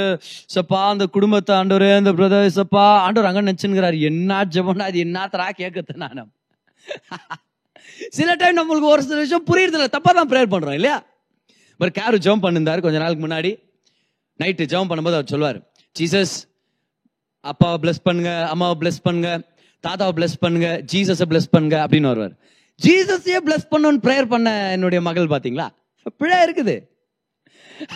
சப்பா அந்த குடும்பத்தை ஆண்டவரே அந்த பிரதர் சப்பா. ஆண்டவர் அங்க நினைச்சுங்கிறாரு என்ன ஜெபம்னா அது என்னத்தரா கேட்கறது நான். சில டைம் நம்மளுக்கு ஒரு சில விஷயம் புரியுறது இல்லை தப்பா தான் ப்ரேயர் பண்றோம் இல்லையா? பட் கேரு ஜெபம் பண்ணிருந்தாரு கொஞ்ச நாளுக்கு முன்னாடி. நைட்டு ஜெபம் பண்ணும்போது அவர் சொல்லுவார் ஜீசஸ் அப்பாவை பிளஸ் பண்ணுங்க அம்மாவை பிளஸ் பண்ணுங்க தாத்தாவை பிளஸ் பண்ணுங்க ஜீசஸை பிளஸ் பண்ணுங்க அப்படின்னு வருவார். ஜீசஸையே பிளஸ் பண்ணணும்னு ப்ரேயர் பண்ண என்னுடைய மகள் பார்த்தீங்களா பிழை இருக்குது.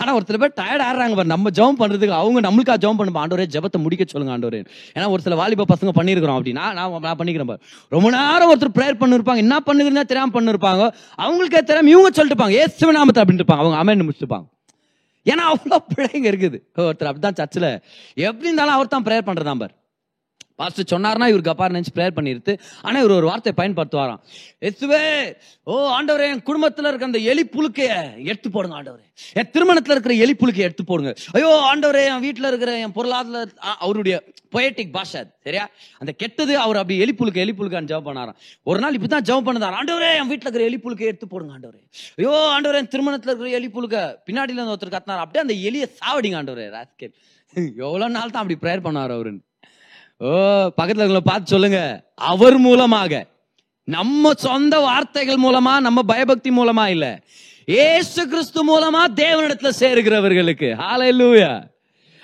ஆனால் ஒரு சில பேர் டயர்ட் ஆடுறாங்க பாரு. நம்ம ஜெபம் பண்ணுறதுக்கு அவங்க நம்மளுக்கா ஜெபம் பண்ணுவோம் ஆண்டோரே ஜெபத்தை முடிக்க சொல்லுங்க ஆண்டோரே ஏன்னா ஒரு சில வாலிப பசங்க பண்ணியிருக்கிறோம் அப்படின்னா நான் நான் பண்ணிக்கிறேன் பாரு. ரொம்ப நேரம் ஒருத்தர் ப்ரேயர் பண்ணிருப்பாங்க. என்ன பண்ணுதுன்னா தெரியாம பண்ணிருப்பாங்க. அவங்களுக்கே தெரியாம இவங்க சொல்லிட்டுப்பாங்க. ஏ சிவநாமத்தை அப்படின்னு இருப்பாங்க. அவங்க அமேன் முடிச்சுப்பாங்க ஏன்னா அவ்வளோ பிள்ளைங்க இருக்குது. ஒருத்தர் அப்படிதான் சர்ச்சில் எப்படி இருந்தாலும் அவர் தான் ப்ரேயர் பண்றதாம் பார். பாஸ்டர் சொன்னார்னா இவர் கப்பார் நினச்சி ப்ரேயர் பண்ணிருது ஆனால் இவர் ஒரு வார்த்தை பயன்படுத்துவாராம். எத்துவே ஓ ஆண்டவரே என் குடும்பத்தில் இருக்க அந்த எலி புழுக்கைய எடுத்து போடுங்க ஆண்டவரே. என் திருமணத்தில் இருக்கிற எலி புழுக்கைய எடுத்து போடுங்க. ஐயோ ஆண்டவரே என் வீட்டில் இருக்கிற என் பொருளாதார அவருடைய பொயட்டிக் பாஷா சரியா? அந்த கெட்டது அவர் அப்படி எலி புழுக்க எலி புழுக்கான்னு ஜெபம் பண்ணாராம். ஒரு நாள் இப்படிதான் ஜெபம் பண்ணதார் ஆண்டவரே என் வீட்டில் இருக்கிற எலி புழுக்கை எடுத்து போடுங்க ஆண்டவரே. ஐயோ ஆண்டவரே என் திருமணத்தில் இருக்கிற எலி புழுக்க பின்னாடியில் இருந்து ஒருத்தர் கத்தினார் அப்படியே அந்த எலியை சாவடிங்க ஆண்டவரே ராஸ்கேல். எவ்வளோ நாள் தான் அப்படி ப்ரேயர் பண்ணார் அவருன்னு. ஓ பக்கத்தில் இருக்கிறவங்கள பார்த்து சொல்லுங்க. அவர் மூலமாக. நம்ம சொந்த வார்த்தைகள் மூலமா நம்ம பயபக்தி மூலமா இல்ல. ஏசு கிறிஸ்து மூலமா தேவனிடத்துல சேருகிறவர்களுக்கு. ஹalleluya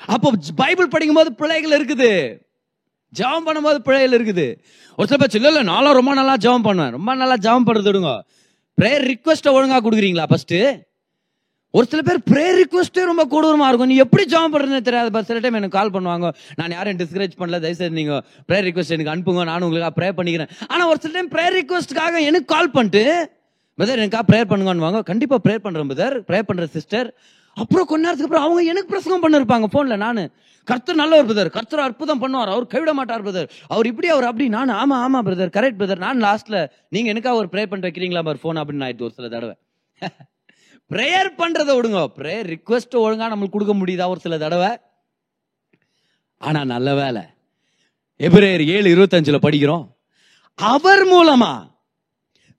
அப்போ பைபிள் படிக்கும்போது பிள்ளைகள் இருக்குது. ஜெபம் பண்ணும்போது பிழைகள் இருக்குது. ஒரு சில பேர் இல்லை நானும் ரொம்ப நல்லா ஜெபம் பண்ணுவேன். ரொம்ப நல்லா ஜெபம் பண்ணுறது விடுங்க. ப்ரேயர் ரிக்வஸ்ட்டை ஒழுங்காக கொடுக்குறீங்களா ஃபஸ்ட்டு ஒரு சில பேர் ப்ரேயர் ரிக்வஸ்ட்டே ரொம்ப கொடூரமாக இருக்கும். நீ எப்படி ஜாம் பண்றதுன்னு தெரியாது பட் சில டைம் எனக்கு கால் பண்ணுவாங்க. நான் யாரையும் டிஸ்கரேஜ் பண்ணல தயவுசெய்து நீங்கள் ப்ரேயர் ரிக்வஸ்ட் எனக்கு அனுப்புங்க நானும் உங்களுக்காக ப்ரே பண்ணிக்கிறேன். ஆனால் ஒரு சில டைம் ப்ரேயர் ரிக்வஸ்ட்டுக்காக எனக்கு கால் பண்ணிட்டு பிரதர் எனக்காக ப்ரேயர் பண்ணுங்கன்னு கண்டிப்பாக ப்ரேயர் பண்ணுறேன் பிரதர் ப்ரேயர் பண்ணுற சிஸ்டர் அப்புறம் கொஞ்ச நேரத்துக்கு அப்புறம் அவங்க எனக்கு பிரசங்கம் பண்ணிருப்பாங்க ஃபோனில் நான். கர்த்தர் நல்ல ஒரு பிரதர் கர்த்தர் அற்புதம் பண்ணுவார். அவர் கைவிட மாட்டார் பிரதர் அவர் இப்படி அவர் அப்படி. நான் ஆமாம் ஆமாம் பிரதர் கரெக்ட் பிரதர் நான் லாஸ்ட்டில் நீங்கள் எனக்காக ஒரு ப்ரே பண்ண வைக்கிறீங்களா பார் ஃபோன் அப்படின்னு ஆயிடுச்சு ஒரு சில தடவை. ப்ரேயர் பண்றதை விடுங்க. ப்ரேயர் ரிக்வெஸ்ட் ஒழுங்கா நம்மளுக்கு கொடுக்க முடியுதா? ஒரு சில தடவை. ஆனா நல்ல வேலை. எபிரேயர் ஏழு இருபத்தஞ்சுல படிக்கிறோம். அவர் மூலமா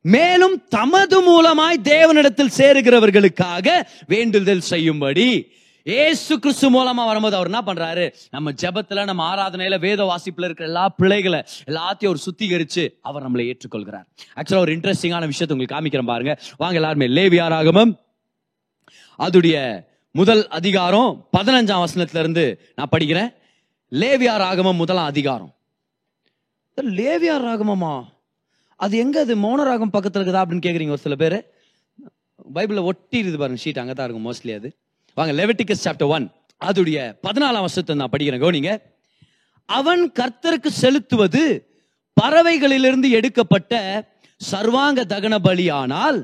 மேலும் தமது மூலமாய் தேவனிடத்தில் சேருகிறவர்களுக்காக வேண்டுதல் செய்யும்படி ஏசு கிறிஸ்து மூலமா வரும்போது அவர் என்ன பண்றாரு? நம்ம ஜபத்துல நம்ம ஆராதனையில வேத வாசிப்புல இருக்கிற எல்லா பிள்ளைகளை எல்லாத்தையும் அவர் சுத்திகரிச்சு அவர் நம்மளை ஏற்றுக்கொள்கிறார். ஆக்சுவலா ஒரு இன்ட்ரெஸ்டிங்கான விஷயத்தை உங்களுக்கு காமிக்கிறேன் பாருங்க. வாங்க எல்லாருமே லேவியாராகமம் அதுடைய முதல் அதிகாரம் பதினஞ்சாம் வசனத்திலிருந்து நான் படிக்கிறேன். லேவியார் ராகமம் முதலாம் அதிகாரம். லேவியார் ராகமமா? அது எங்க அது மௌன ராகம் இருக்குதா அப்படின்னு கேட்குறீங்க ஒரு சில பேர்? பைபிளில் ஒட்டி இருக்குது பாருங்க ஷீட் அங்கே தான் இருக்கும் மோஸ்ட்லி அது. வாங்க லெவட்டிகஸ் சாப்டர் ஒன் அதுடைய பதினாலாம் வருஷத்தை நான் படிக்கிறேன் கவனிங்க. அவன் கர்த்தருக்கு செலுத்துவது பறவைகளிலிருந்து எடுக்கப்பட்ட சர்வாங்க தகன பலியானால்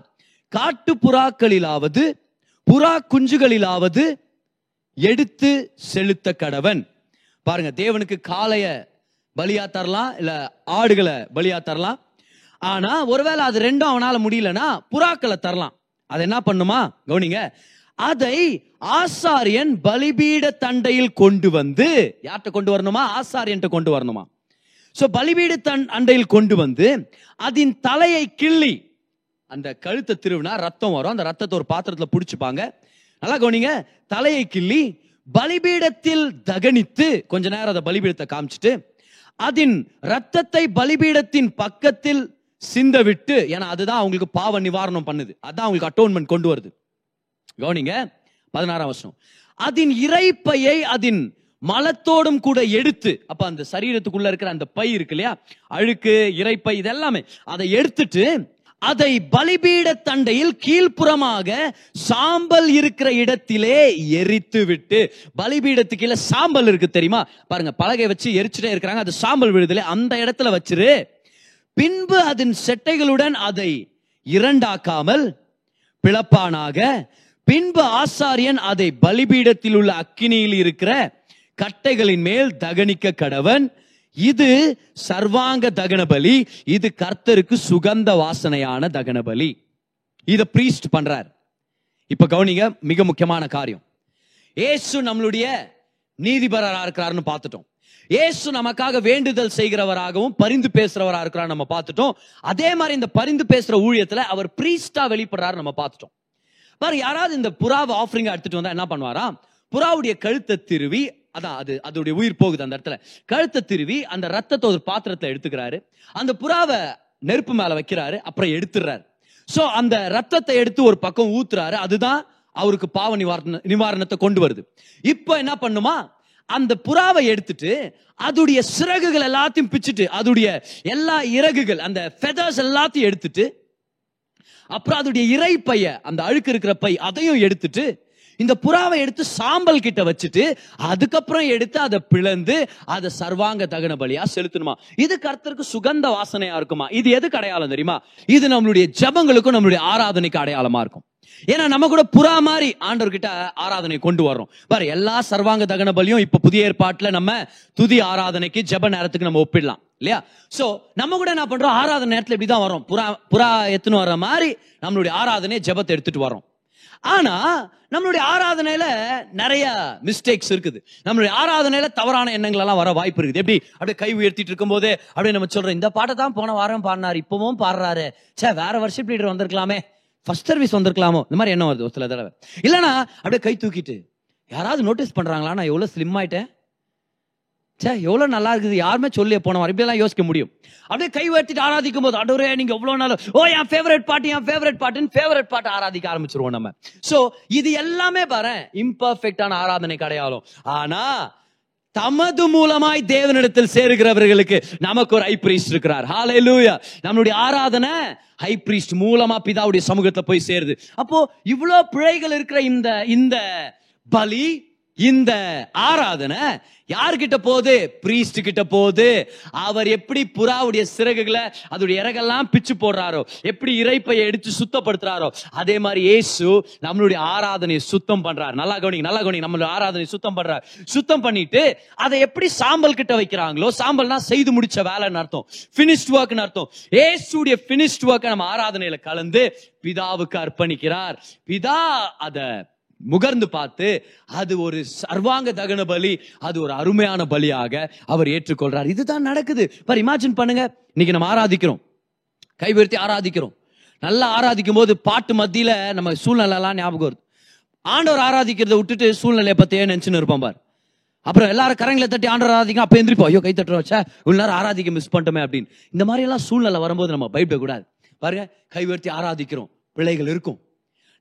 காட்டு புறாக்களிலாவது புறா குஞ்சுகளிலாவது எடுத்து செலுத்த கடவன். பாருங்க தேவனுக்கு காளைய பலியா தரலாம் இல்ல ஆடுகளை பலியா தரலாம் ஆனா ஒருவேளை அது ரெண்டும் அவனால முடியலன்னா புறாக்களை தரலாம். அது என்ன பண்ணுமா? கவனிங்க. அதை ஆசாரியன் பலிபீட தண்டையில் கொண்டு வந்து யார்கிட்ட கொண்டு வரணுமா? ஆசாரியன்ட்ட கொண்டு வரணுமா? சோ பலிபீட தன் அண்டையில் கொண்டு வந்து அதன் தலையை கிள்ளி அந்த கழுத்தை திருவினா ரத்தம் வரும். அந்த ரத்தத்தை ஒரு பாத்திரத்தில் பிடிச்சிப்பாங்க. நல்லா கவனிங்க. தலையை கிள்ளி பலிபீடத்தில் தகனித்து கொஞ்ச நேரம் அதை பலிபீடத்தை காமிச்சிட்டு அதன் ரத்தத்தை பலிபீடத்தின் பக்கத்தில் சிந்த விட்டு ஏன்னா அதுதான் அவங்களுக்கு பாவ நிவாரணம் பண்ணுது. அதான் அவங்களுக்கு அட்டோன்மெண்ட் கொண்டு வருது. கவனிங்க. பதினாறாம் வருஷம் அதன் இறைப்பையை அதன் மலத்தோடும் கூட எடுத்து அப்ப அந்த சரீரத்துக்குள்ள இருக்கிற அந்த பை இருக்கு இல்லையா? அழுக்கு இறைப்பை இதெல்லாமே அதை எடுத்துட்டு அதை பலிபீட தண்டையில் கீழ்ப்புறமாக சாம்பல் இருக்கிற இடத்திலே எரித்து விட்டு பலிபீடத்துக்கு கீழே சாம்பல் இருக்கு தெரியுமா? பாருங்க பலகை வச்சு எரிச்சுட்டே இருக்கிறாங்க. அது சாம்பல் விழுதுல. அந்த இடத்துல வச்சிரு. பின்பு அதன் செட்டைகளுடன் அதை இரண்டாக்காமல் பிளப்பானாக பின்பு ஆசாரியன் அதை பலிபீடத்தில் உள்ள அக்கினியில் இருக்கிற கட்டைகளின் மேல் தகனிக்க கடவன் இது சர்வாங்க தகன பலி இது கர்த்தருக்கு சுகந்த வாசனையான தகன பலி இத பிரீஸ்ட் பண்றார். இப்ப கவனிங்க மிக முக்கியமான காரியம். ஏசு நம்மளுடைய நீதிபரரா இருக்கிறாருன்னு பார்த்துட்டோம். ஏசு நமக்காக வேண்டுதல் செய்கிறவராகவும் பரிந்து பேசுறவரா இருக்கிறார் நம்ம பார்த்துட்டோம். அதே மாதிரி இந்த பரிந்து பேசுற ஊழியத்துல அவர் பிரீஸ்டா வெளிப்படுறாரு நம்ம பார்த்துட்டோம். பாரு யாராவது இந்த புறாவை ஆஃபரிங்க எடுத்துட்டு வந்தா என்ன பண்ணுவாராம்? புறாவுடைய கழுத்தை திருவி அதான் அது அதோடைய உயிர் போகுது அந்த இடத்துல. கழுத்தை திருவி அந்த ரத்தத்தை ஒரு பாத்திரத்தை எடுத்துக்கிறாரு. அந்த புறாவை நெருப்பு மேல வைக்கிறாரு அப்புறம் எடுத்துடுறாரு சோ அந்த ரத்தத்தை எடுத்து ஒரு பக்கம் ஊத்துறாரு அதுதான் அவருக்கு பாவ நிவாரண நிவாரணத்தை கொண்டு வருது. இப்போ என்ன பண்ணுமா? அந்த புறாவை எடுத்துட்டு அதுடைய சிறகுகள் எல்லாத்தையும் பிச்சுட்டு அதுடைய எல்லா இறகுகள் அந்த ஃபெதர்ஸ் எல்லாத்தையும் எடுத்துட்டு அப்புறம் அதோடைய இறை பைய அந்த அழுக்கு இருக்கிற பை அதையும் எடுத்துட்டு இந்த புறாவை எடுத்து சாம்பல் கிட்ட வச்சுட்டு அதுக்கப்புறம் எடுத்து அதை பிளந்து அதை சர்வாங்க தகன பலியா செலுத்தணுமா? இது கர்த்தருக்கு சுகந்த வாசனையா இருக்குமா? இது எதுக்கு அடையாளம் தெரியுமா? இது நம்மளுடைய ஜபங்களுக்கும் நம்மளுடைய ஆராதனைக்கு அடையாளமா இருக்கும். ஏன்னா நம்ம கூட புறா மாதிரி ஆண்டவர்கிட்ட ஆராதனை கொண்டு வர்றோம். பாரு எல்லா சர்வாங்க தகன பலியும் இப்ப புதிய ஏற்பாட்டுல நம்ம துதி ஆராதனைக்கு ஜப நேரத்துக்கு நம்ம ஒப்பிடலாம் இல்லையா? சோ நம்ம கூட என்ன பண்றோம்? ஆராதனை நேரத்துல இப்படிதான் வரோம் புறா புறா எத்துன்னு வர்ற மாதிரி நம்மளுடைய ஆராதனை ஜபத்தை எடுத்துட்டு வரோம் ஆனா நம்மளுடைய ஆராதனையில நிறைய மிஸ்டேக்ஸ் இருக்குது. நம்மளுடைய ஆராதனையில தவறான எண்ணங்கள் எல்லாம் வர வாய்ப்பு இருக்குது. எப்படி? அப்படியே கை உயர்த்திட்டு இருக்கும் போது அப்படியே நம்ம சொல்றோம் இந்த பாட்டை தான் போன வாரம் பாடினாரு இப்பவும் பாடுறாரு. சே வேற வருஷம் லீடர் வந்திருக்கலாமே. ஃபர்ஸ்ட் சர்வீஸ் வந்திருக்கலாமோ? இந்த மாதிரி என்ன வருது ஒரு சில தடவை. இல்லைனா அப்படியே கை தூக்கிட்டு யாராவது நோட்டீஸ் பண்றாங்களா? நான் எவ்வளவு ஸ்லிம் ஆயிட்டேன். சே எவ்வளவு நல்லா இருக்குது. யாருமே சொல்லி போன வாரம் இப்படிலாம் யோசிக்க முடியும். அப்படியே கை வச்சுட்டு ஆராதிக்கும் போது அடோரே நீங்க எவ்வளவு நாள் ஓ என் ஃபேவரட் பாட்டு என் ஃபேவரட் பாட்டுன்னு ஃபேவரட் பாட்டு ஆராதிக்க ஆரம்பிச்சிருவோம் நம்ம. சோ இது எல்லாமே பாரு இம்பர்ஃபெக்டான ஆராதனை அடையாளம் ஆனா தமது மூலமாய் தேவனிடத்தில் சேருகிறவர்களுக்கு நமக்கு ஒரு ஹை பிரீஸ்ட் இருக்கிறார். ஹalleluya நம்மளுடைய ஆராதனை ஹை பிரீஸ்ட் மூலமா பிதாவுடைய சமூகத்தை போய் சேருது. அப்போ இவ்வளவு பிழைகள் இருக்கிற இந்த இந்த பலி இந்த ஆராதனை யார்கிட்ட போகுது? பிரீஸ்ட் கிட்ட போகுது. அவர் எப்படி புறாவுடைய சிறகுகளை அதோடைய இறகெல்லாம் பிச்சு போடுறாரோ எப்படி இறைப்பையை எடுத்து சுத்தப்படுத்துறாரோ அதே மாதிரி ஏசு நம்மளுடைய ஆராதனையை சுத்தம் பண்றாரு. நல்லா கவனிங்க நல்லா கவனிங்க. நம்மளுடைய ஆராதனை சுத்தம் பண்றாரு. சுத்தம் பண்ணிட்டு அதை எப்படி சாம்பல் கிட்ட வைக்கிறாங்களோ சாம்பல்னா செய்து முடிச்ச வேலைன்னு அர்த்தம். பினிஷ்ட் ஒர்க்னு அர்த்தம். ஏசுடைய பினிஷ்ட் ஒர்க்கை நம்ம ஆராதனையில கலந்து பிதாவுக்கு அர்ப்பணிக்கிறார். பிதா அதை முகர்ந்து பார்த்து அது ஒரு சர்வாங்க தகன பலி அது ஒரு அருமையான பலியாக அவர் ஏற்றுக்கொள்றார். இதுதான் நடக்குது. பார் இமேஜின் பண்ணுங்க. இன்னைக்கு நம்ம ஆராதிக்கிறோம். கைவிருத்தி ஆராதிக்கிறோம். நல்லா ஆராதிக்கும் போது பாட்டு மத்தியில நம்ம சூழ்நிலைலாம் ஞாபகம் வருது. ஆண்டவர் ஆராதிக்கிறத விட்டுட்டு சூழ்நிலையை பத்தியே நினைச்சுன்னு இருப்போம் பார். அப்புறம் எல்லாரும் கரங்களை தட்டி ஆண்டவர் ஆராதிக்கும் அப்போ எந்திரிப்போம். ஐயோ கை தட்டுற வச்சா இவ்வளோ நேரம் ஆராதிக்க மிஸ் பண்ணிட்டோமே அப்படின்னு. இந்த மாதிரி எல்லாம் சூழ்நிலை வரும்போது நம்ம பயப்பட கூடாது பாருங்க கை உயர்த்தி ஆராதிக்கிறோம். பிள்ளைகள் இருக்கும்.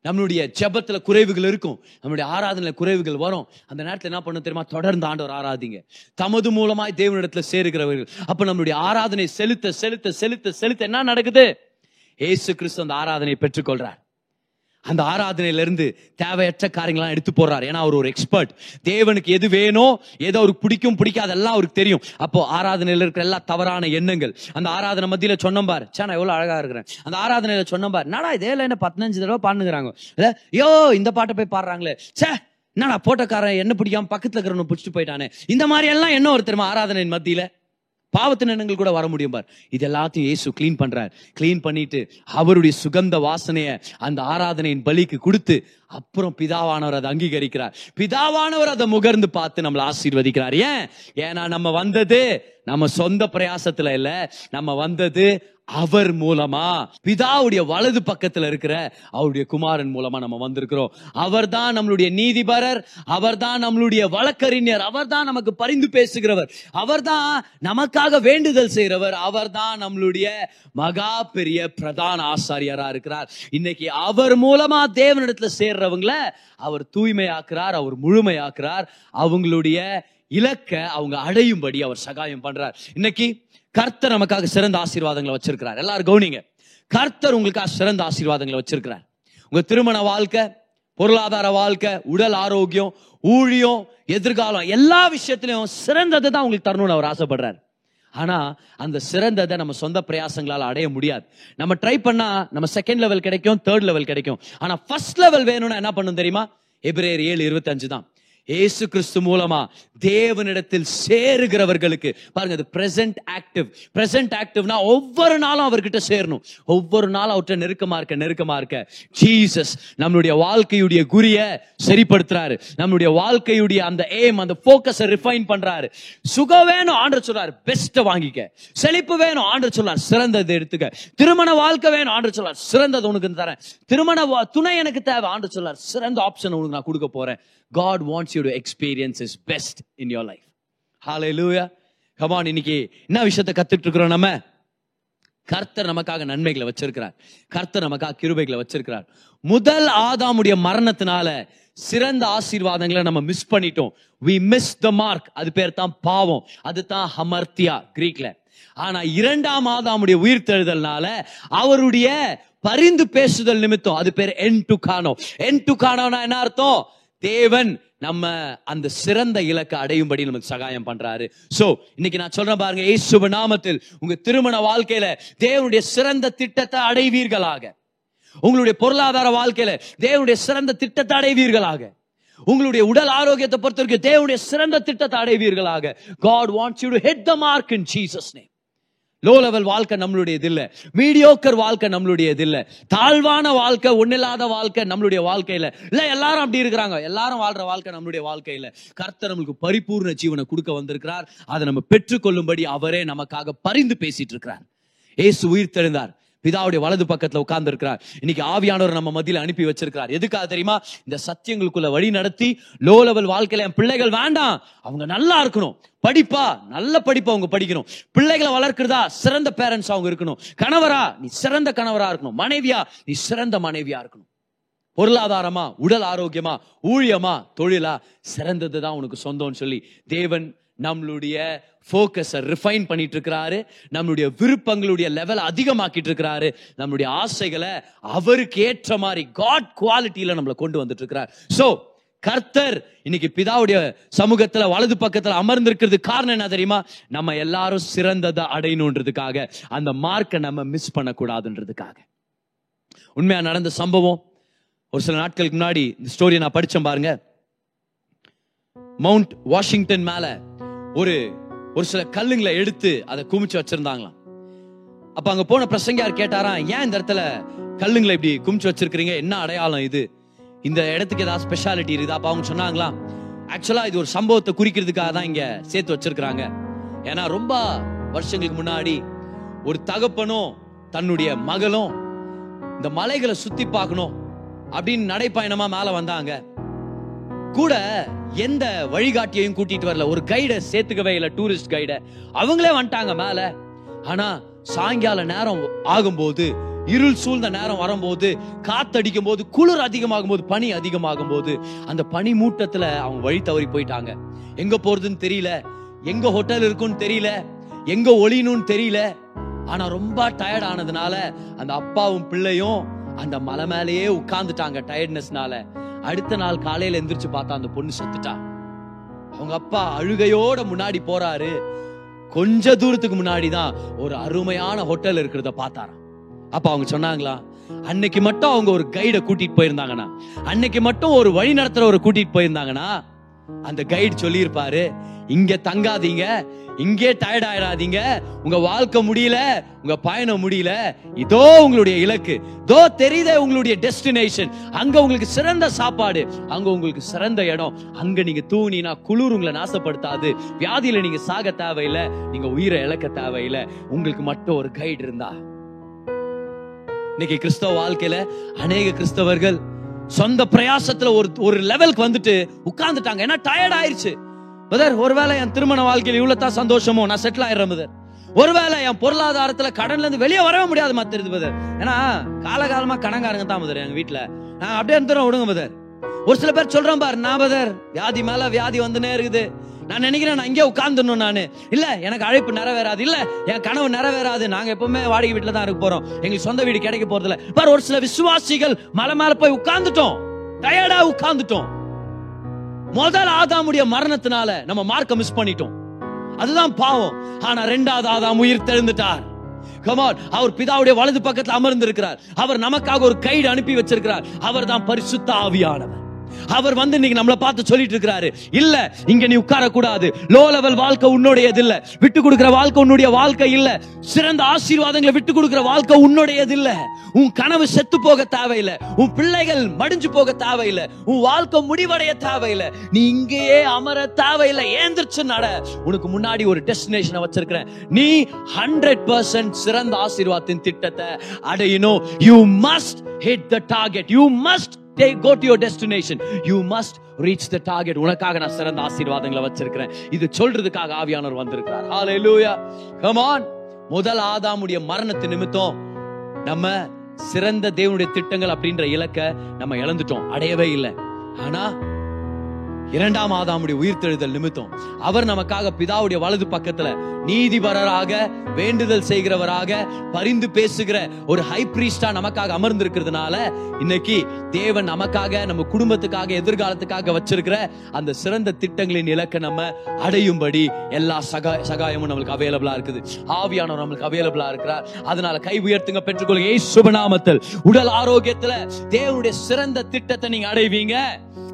நம்மளுடைய ஜெபத்துல குறைவுகள் இருக்கும். நம்மளுடைய ஆராதனையில குறைவுகள் வரும். அந்த நேரத்துல என்ன பண்ண தெரியுமா? தொடர்ந்து ஆண்டவர் ஆராதிங்க. தமது மூலமாய் தேவனிடத்துல சேருகிறவர்கள். அப்ப நம்மளுடைய ஆராதனை செலுத்த செலுத்த செலுத்த செலுத்த என்ன நடக்குது? ஏசு கிறிஸ்து அந்த ஆராதனையை பெற்றுக்கொள்றார். அந்த ஆராதனையிலிருந்து தேவையற்ற காரியங்களாம் எடுத்து போடுறாரு. ஏன்னா அவர் ஒரு எக்ஸ்பர்ட் தேவனுக்கு எது வேணும் எது அவருக்கு பிடிக்கும் பிடிக்காது எல்லாம் அவருக்கு தெரியும். அப்போ ஆராதனையில் இருக்கிற எல்லா தவறான எண்ணங்கள். அந்த ஆராதனை மத்தியில் சொன்னோம் பாரு. சே நான் எவ்வளோ அழகா இருக்கிறேன். அந்த ஆராதனையில் சொன்னோம் பாரு. நாடா இதே? என்ன பதினஞ்சு தடவை பாடுங்கிறாங்க இல்லை. யோ இந்த பாட்டை போய் பாடுறாங்களே. சே என்னடா போட்டக்காரன் என்ன பிடிக்காம பக்கத்தில் இருக்கிறவனை பிடிச்சிட்டு போயிட்டானே. இந்த மாதிரி எல்லாம் என்ன ஒரு தெரியுமா ஆராதனையின் மத்தியில்? பாவத்தின் எண்ணங்கள் கூட வர முடியும் பார். இது எல்லாத்தையும் இயேசு க்ளீன் பண்றார். க்ளீன் பண்ணிட்டு அவருடைய சுகந்த வாசனையை அந்த ஆராதனையின் பலிக்கு கொடுத்து அப்புறம் பிதாவானவர் அதை அங்கீகரிக்கிறார். பிதாவானவர் அதை முகர்ந்து பார்த்து நம்மளை ஆசீர்வதிக்கிறார். ஏன்? ஏன்னா நம்ம வந்தது நம்ம சொந்த பிரயாசத்துல இல்ல. நம்ம வந்தது அவர் மூலமா பிதாவுடைய வலது பக்கத்துல இருக்கிற அவருடைய குமாரன் மூலமா நம்ம வந்திருக்கிறோம். அவர்தான் நம்மளுடைய நீதிபரர் அவர்தான் நம்மளுடைய வழக்கறிஞர் அவர்தான் நமக்கு பரிந்து பேசுகிறவர் அவர்தான் நமக்காக வேண்டுதல் செய்கிறவர் அவர்தான் நம்மளுடைய மகா பெரிய பிரதான ஆசாரியரா இருக்கிறார். இன்னைக்கு அவர் மூலமா தேவனிடத்துல சேர்றவங்கள அவர் தூய்மையாக்குறார் அவர் முழுமையாக்குறார் அவங்களுடைய இலக்க அவங்க அடையும்படி அவர் சகாயம் பண்றார். இன்னைக்கு கர்த்தர் நமக்காக சிறந்த ஆசீர்வாதங்களை வச்சிருக்கிறார். எல்லாரும் கவுனிங்க. கர்த்தர் உங்களுக்காக சிறந்த ஆசீர்வாதங்களை வச்சிருக்கிறார். உங்க திருமண வாழ்க்கை பொருளாதார வாழ்க்கை உடல் ஆரோக்கியம் ஊழியம் எதிர்காலம் எல்லா விஷயத்திலையும் சிறந்ததை தான் உங்களுக்கு தரணும்னு அவர் ஆசைப்படுறாரு. ஆனா அந்த சிறந்ததை நம்ம சொந்த பிரயாசங்களால் அடைய முடியாது. நம்ம ட்ரை பண்ணா நம்ம செகண்ட் லெவல் கிடைக்கும் தேர்ட் லெவல் கிடைக்கும். ஆனா ஃபர்ஸ்ட் லெவல் வேணும்னா என்ன பண்ணும் தெரியுமா? எபிரேயர் ஏழு இருபத்தஞ்சு தான் ஏசு கிறிஸ்து மூலமா தேவனிடத்தில் சேருகிறவர்களுக்கு பாருங்க அது பிரசன்ட் ஆக்டிவ் பிரசன்ட் ஆக்டிவ்னா ஒவ்வொரு நாளும் அவர்கிட்ட சேரணும். ஒவ்வொரு நாளும் அவர்கிட்ட நெருக்கமா இருக்க நெருக்கமா இருக்க. ஜீசஸ் நம்மளுடைய வாழ்க்கையுடைய குறிய சரிப்படுத்துறாரு. நம்மளுடைய வாழ்க்கையுடைய அந்த எய்ம் அந்த போக்கஸை ரிஃபைன் பண்றாரு. சுகம் வேணும் ஆண்டர் சொல்றாரு. பெஸ்ட்டை வாங்கிக்க. செழிப்பு வேணும் ஆண்டர் சொல்றார். சிறந்ததை எடுத்துக்க. திருமண வாழ்க்கை வேணும் ஆண்டர் சொல்றார். சிறந்தது உனக்கு தரேன். திருமண வா- துணை எனக்கு தேவை ஆண்டர் சொல்றார். சிறந்த ஆப்ஷன் உனக்கு நான் கொடுக்க போறேன். God wants you to experience His best in your life. Hallelujah. Come இன்னைக்கு என்ன விஷயத்தை கத்துட்டு இருக்கிறோம் நம்ம? கர்த்தர் நமக்காக நன்மைகளை வச்சிருக்கிறார். கர்த்தர் நமக்காக கிருபைகளை வச்சிருக்கிறார். முதல் ஆதாமுடைய மரணத்தினால சிறந்த ஆசீர்வாதங்களை நம்ம மிஸ் பண்ணிட்டோம். வி மிஸ் த மார்க் அது பேர் தான் பாவம். அது தான் ஹமர்த்தியா கிரீக்ல ஆனா இரண்டாம் ஆதாமுடைய உயிர்த்தெழுதல்னால அவருடைய பரிந்து பேசுதல் நிமித்தம் அது பேர் என் டு காணோ என் டு காணோனா என்ன அர்த்தம்? தேவன் நம்ம அந்த சிறந்த இலக்கை அடையும்படி நமக்கு சகாயம் பண்றாரு. சோ இன்னைக்கு நான் சொல்றேன் பாருங்க ஏசுப நாமத்தில் உங்க திருமண வாழ்க்கையில தேவனுடைய சிறந்த திட்டத்தை அடைவீர்களாக. உங்களுடைய பொருளாதார வாழ்க்கையில தேவனுடைய சிறந்த திட்டத்தை அடைவீர்களாக. உங்களுடைய உடல் ஆரோக்கியத்தை பொறுத்த வரைக்கும் தேவனுடைய சிறந்த திட்டத்தை அடைவீர்களாக. God wants you to hit the mark in Jesus name low level வாழ்க்கை நம்மளுடையது இல்ல. மீடியோக்கர் வாழ்க்கை நம்மளுடையது இல்ல. தாழ்வான வாழ்க்கை ஒன்னில்லாத வாழ்க்கை நம்மளுடைய வாழ்க்கையில இல்ல. எல்லாரும் அப்படி இருக்கிறாங்க. எல்லாரும் வாழ்ற வாழ்க்கை நம்மளுடைய வாழ்க்கையில கர்த்தர் நம்மளுக்கு பரிபூர்ண ஜீவனை கொடுக்க வந்திருக்கிறார். அதை நம்ம பெற்றுக்கொள்ளும்படி அவரே நமக்காக பரிந்து பேசிட்டு இருக்கிறார். ஏசு உயிர் தெழுந்தார் பிதாவுடைய வலது பக்கத்துல உட்கார்ந்து இருக்கிறார் இன்னைக்கு ஆவியானவர் நம்ம மத்தியில் அனுப்பி வச்சிருக்கிறார். எதுக்காக தெரியுமா? இந்த சத்தியங்களுக்குள்ள வழி நடத்தி லோ லெவல் வாழ்க்கையில என் பிள்ளைகள் வேண்டாம். அவங்க நல்லா இருக்கணும். படிப்பா நல்ல படிப்பா அவங்க படிக்கணும். பிள்ளைகளை வளர்க்கிறதா சிறந்த பேரண்ட்ஸ் அவங்க இருக்கணும். கணவரா நீ சிறந்த கணவரா இருக்கணும். மனைவியா நீ சிறந்த மனைவியா இருக்கணும். பொருளாதாரமா உடல் ஆரோக்கியமா ஊழியமா தொழிலா சிறந்தது தான் உனக்கு சொந்தம்னு சொல்லி தேவன் நம்மளுடைய ஃபோக்கஸை ரிஃபைன் பண்ணிட்டு இருக்கிறாரு நம்மளுடைய விருப்பங்களுடைய லெவல் அதிகமாக்கிட்டு இருக்கிறாரு நம்மளுடைய ஆசைகளை அவருக்கு ஏற்ற மாதிரி காட் குவாலிட்டியில நம்மளை கொண்டு வந்துட்டு இருக்கிறார் ஸோ கர்த்தர் இன்னைக்கு பிதாவுடைய சமூகத்துல வலது பக்கத்துல அமர்ந்திருக்கிறது காரணம் என்ன தெரியுமா? நம்ம எல்லாரும் சிறந்ததை அடையணுன்றதுக்காக. அந்த மார்க்கை நம்ம மிஸ் பண்ணக்கூடாதுன்றதுக்காக. உண்மையா நடந்த சம்பவம்? ஒரு சில நாட்களுக்கு முன்னாடி இந்த ஸ்டோரியை நான் படிச்சேன் பாருங்க. மவுண்ட் வாஷிங்டன் மேலே ஒரு ஒரு சில கல்லுங்களை எடுத்து அதை குமிச்சு வச்சிருந்தாங்களாம். அப்ப அங்க போன பிரசங்கியார் கேட்டாராம் ஏன் இந்த இடத்துல கல்லுங்களை இப்படி குமிச்சு வச்சிருக்கிறீங்க? என்ன அடையாளம் இது? இந்த இடத்துக்கு ஏதாவது ஸ்பெஷாலிட்டி இருக்குதா? அப்ப அவங்க சொன்னாங்களாம் ஆக்சுவலா இது ஒரு சம்பவத்தை குறிக்கிறதுக்காக தான் இங்க சேர்த்து வச்சிருக்கிறாங்க. ஏன்னா ரொம்ப வருஷங்களுக்கு முன்னாடி ஒரு தகப்பனும் தன்னுடைய மகளும் இந்த மலைகளை சுத்தி பார்க்கணும் அப்படின்னு நடைப்பயணமா மேல வந்தாங்க. கூட எந்த வழிகாட்டியையும் கூட்டிட்டு வரல. ஒரு கைடை சேர்த்துக்கவே இல்லை டூரிஸ்ட் கைடை அவங்களே வந்துட்டாங்க மேல. ஆனா சாயங்கால நேரம் ஆகும்போது இருள் சூழ்ந்த நேரம் வரும்போது காத்தடிக்கும் போது குளிர் அதிகமாகும் போது பனி அதிகமாகும் போது அந்த பனி மூட்டத்துல அவங்க வழி தவறி போயிட்டாங்க. எங்க போறதுன்னு தெரியல. எங்க ஹோட்டல் இருக்குன்னு தெரியல. எங்க ஒளியணும்னு தெரியல. ஆனா ரொம்ப டயர்ட் ஆனதுனால அந்த அப்பாவும் பிள்ளையும் அந்த மலை மேலேயே உட்கார்ந்துட்டாங்க டயர்ட்னஸ்னால அடுத்த நாள் காலையில எந்திரிச்சு பார்த்தா அந்த பொண்ணு செத்துட்டா. அவங்க அப்பா அழுகையோட முன்னாடி போறாரு. கொஞ்ச தூரத்துக்கு முன்னாடி தான் ஒரு அருமையான ஹோட்டல் இருக்கிறத பார்த்தாராம். அப்ப அவங்க சொன்னாங்களா அன்னைக்கு மட்டும் அவங்க ஒரு கைட கூட்டிட்டு போயிருந்தாங்கன்னா அன்னைக்கு மட்டும் ஒரு வழி நடத்துறவரை கூட்டிட்டு போயிருந்தாங்கன்னா அந்த கைடு சொல்லியிருப்பாரு இங்க தங்காதீங்க இங்கே டயர்ட் ஆயிடாதீங்க உங்க வாழ்க்கை முடியல உங்க பயணம் முடியல இதோ உங்களுடைய இலக்கு இதோ தெரியுதே உங்களுடைய டெஸ்டினேஷன் அங்க உங்களுக்கு சிறந்த சாப்பாடு அங்க உங்களுக்கு சிறந்த இடம் அங்க நீங்க தூங்கினா குளிர் உங்களை நாசப்படுத்தாது வியாதியில நீங்க சாக தேவையில்லை நீங்க உயிரை இழக்க தேவையில்லை உங்களுக்கு மட்டும் ஒரு கைடு இருந்தா. இன்னைக்கு கிறிஸ்தவ வாழ்க்கையில அநேக கிறிஸ்தவர்கள் சொந்த பிரயாசத்துல ஒரு ஒரு லெவலுக்கு வந்துட்டு உட்கார்ந்துட்டாங்க. ஏன்னா டயர்ட் ஆயிருச்சு. பதர் ஒருவேளை என் திருமண வாழ்க்கையில் இவ்வளோ தான் சந்தோஷமோ? நான் செட்டில் ஆயிடுறேன் பதர் ஒருவேளை என் பொருளாதாரத்துல கடன்ல இருந்து வெளியே வரவே முடியாது மாத்திருது பதர் ஏன்னா காலகாலமா கணங்காரங்க தான் பதர் எங்க வீட்டுல. நான் அப்படியே இருந்துடும் விடுங்க பதர் ஒரு சில பேர் சொல்றேன் பாரு நான் பதர் வியாதி மேல வியாதி வந்துனே இருக்குது. நான் நினைக்கிறேன் நான் இங்கே உட்காந்துடணும் நான். இல்லை எனக்கு அழைப்பு நிறைவேறாது. இல்லை என் கனவு நிறைவேறாது. நாங்கள் எப்பவுமே வாடகை வீட்டில் தான் இருக்க போறோம். எங்களுக்கு சொந்த வீடு கிடைக்க போகிறதில்ல பார் ஒரு சில விசுவாசிகள் மலை மேலே போய் உட்காந்துட்டோம் டயர்டா உட்காந்துட்டோம் முதல் ஆதாமுடைய மரணத்தினால நம்ம மார்க்க மிஸ் பண்ணிட்டோம். அதுதான் பாவம். ஆனா ரெண்டாவது ஆதாம் உயிர் தெழுந்துட்டார். கமான் அவர் பிதாவுடைய வலது பக்கத்தில் அமர்ந்திருக்கிறார். அவர் நமக்காக ஒரு கைடு அனுப்பி வச்சிருக்கிறார். அவர் தான் பரிசுத்த ஆவியானவர். அவர் வந்து இன்னைக்கு நம்மளை பார்த்து சொல்லிட்டு இருக்கிறாரு இல்ல இங்க நீ உட்கார கூடாது லோ லெவல் வாழ்க்கை உன்னுடையது இல்ல. விட்டு கொடுக்கிற வாழ்க்கை உன்னுடைய வாழ்க்கை இல்ல. சிறந்த ஆசீர்வாதங்களை விட்டு கொடுக்கிற வாழ்க்கை உன்னுடையது இல்ல. உன் கனவு செத்து போக தேவையில்லை. உன் பிள்ளைகள் மடிஞ்சு போக தேவையில்லை. உன் வாழ்க்கை முடிவடைய தேவையில்ல. நீ இங்கேயே அமர தேவையில்ல. ஏந்திரிச்சு நட. உனக்கு முன்னாடி ஒரு டெஸ்டினேஷனை வச்சிருக்கிறேன். நீ ஹண்ட்ரட் பர்சன்ட் சிறந்த ஆசீர்வாதத்தின் திட்டத்தை அடையணும். You must hit the target you must take go to your destination you must reach the target உனக்காக நான் சிறந்த ஆசீர்வாதங்களை வச்சிருக்கிறேன். இது சொல்றதுக்காக ஆவியானவர் வந்திருக்கிறார். ஹalleluya come ஆன் முதல் ஆதாமுடைய மரணத்து நிமித்தம் நம்ம சிறந்த தேவனுடைய திட்டங்கள் அப்படின்ற இலக்கை நம்ம இழந்துட்டோம். அடையவே இல்லை. ஆனா இரண்டாம் ஆதாமுடைய உயிர்த்தெழுதல் நிமித்தம். அவர் நமக்காக பிதாவுடைய வலது பக்கத்துல நீதிபரராக வேண்டுதல் செய்கிறவராக பரிந்து பேசுகிற ஒரு ஹை பிரீஸ்டா நமக்காக அமர்ந்திருக்கிறதுனால இன்னைக்கு தேவன் நமக்காக நம்ம குடும்பத்துக்காக எதிர்காலத்துக்காக வச்சிருக்கிற அந்த சிறந்த திட்டங்களின் இலக்கை நம்ம அடையும்படி எல்லா சகா சகாயமும் நம்மளுக்கு அவைலபிளா இருக்குது. ஆவியானவர் நம்மளுக்கு அவைலபிளா இருக்கிறார். அதனால கை உயர்த்துங்க பெற்றுக்கொள்ளுங்க. ஏய் சுபநாமத்தில் உடல் ஆரோக்கியத்துல தேவனுடைய சிறந்த திட்டத்தை நீங்க அடைவீங்க.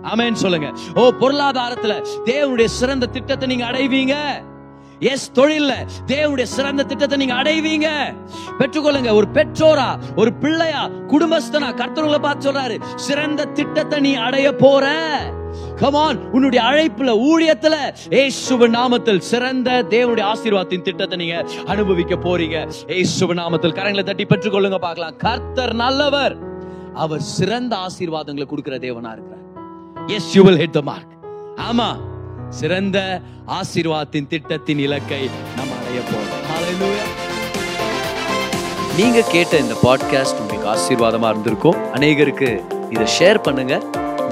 ஆமென் சொல்லுங்க. ஓ பொருளாதாரத்துல தேவனுடைய சிறந்த திட்டத்தை நீங்க அடைவீங்க. எஸ் தொழில்ல தேவனுடைய சிறந்த திட்டத்தை நீங்க அடைவீங்க. பெற்றுக்கொள்ளுங்க ஒரு பெற்றோரா ஒரு பிள்ளையா குடும்பஸ்தனா கர்த்தர்களை பார்த்து சொல்றாரு சிறந்த திட்டத்தை நீ அடைய போற. கமான் உன்னுடைய அழைப்புல ஊழியத்துல ஏசுவ நாமத்தில் சிறந்த தேவனுடைய ஆசீர்வாதத்தின் திட்டத்தை நீங்க அனுபவிக்க போறீங்க. ஏசுவ நாமத்தில் கரங்களை தட்டி பெற்றுக்கொள்ளுங்க பார்க்கலாம். கர்த்தர் நல்லவர். அவர் சிறந்த ஆசீர்வாதங்களை கொடுக்கிற தேவனா இருக்கிறார். Yes you will hit the mark ஆமா சிறந்த ஆசீர்வாதத்தின் திட்டத்தின் இலக்கை நாம் அடைய போறோம். நீங்க கேட்ட இந்த பாட்காஸ்ட் உங்களுக்கு ஆசீர்வாதமா இருந்திருக்கும். அநேகருக்கு இதை ஷேர் பண்ணுங்க.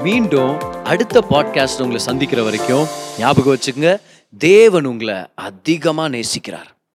மீண்டும் அடுத்த பாட்காஸ்ட் உங்களை சந்திக்கிற வரைக்கும் ஞாபகம் வச்சுக்கோங்க. தேவன் உங்களை அதிகமா நேசிக்கிறார்.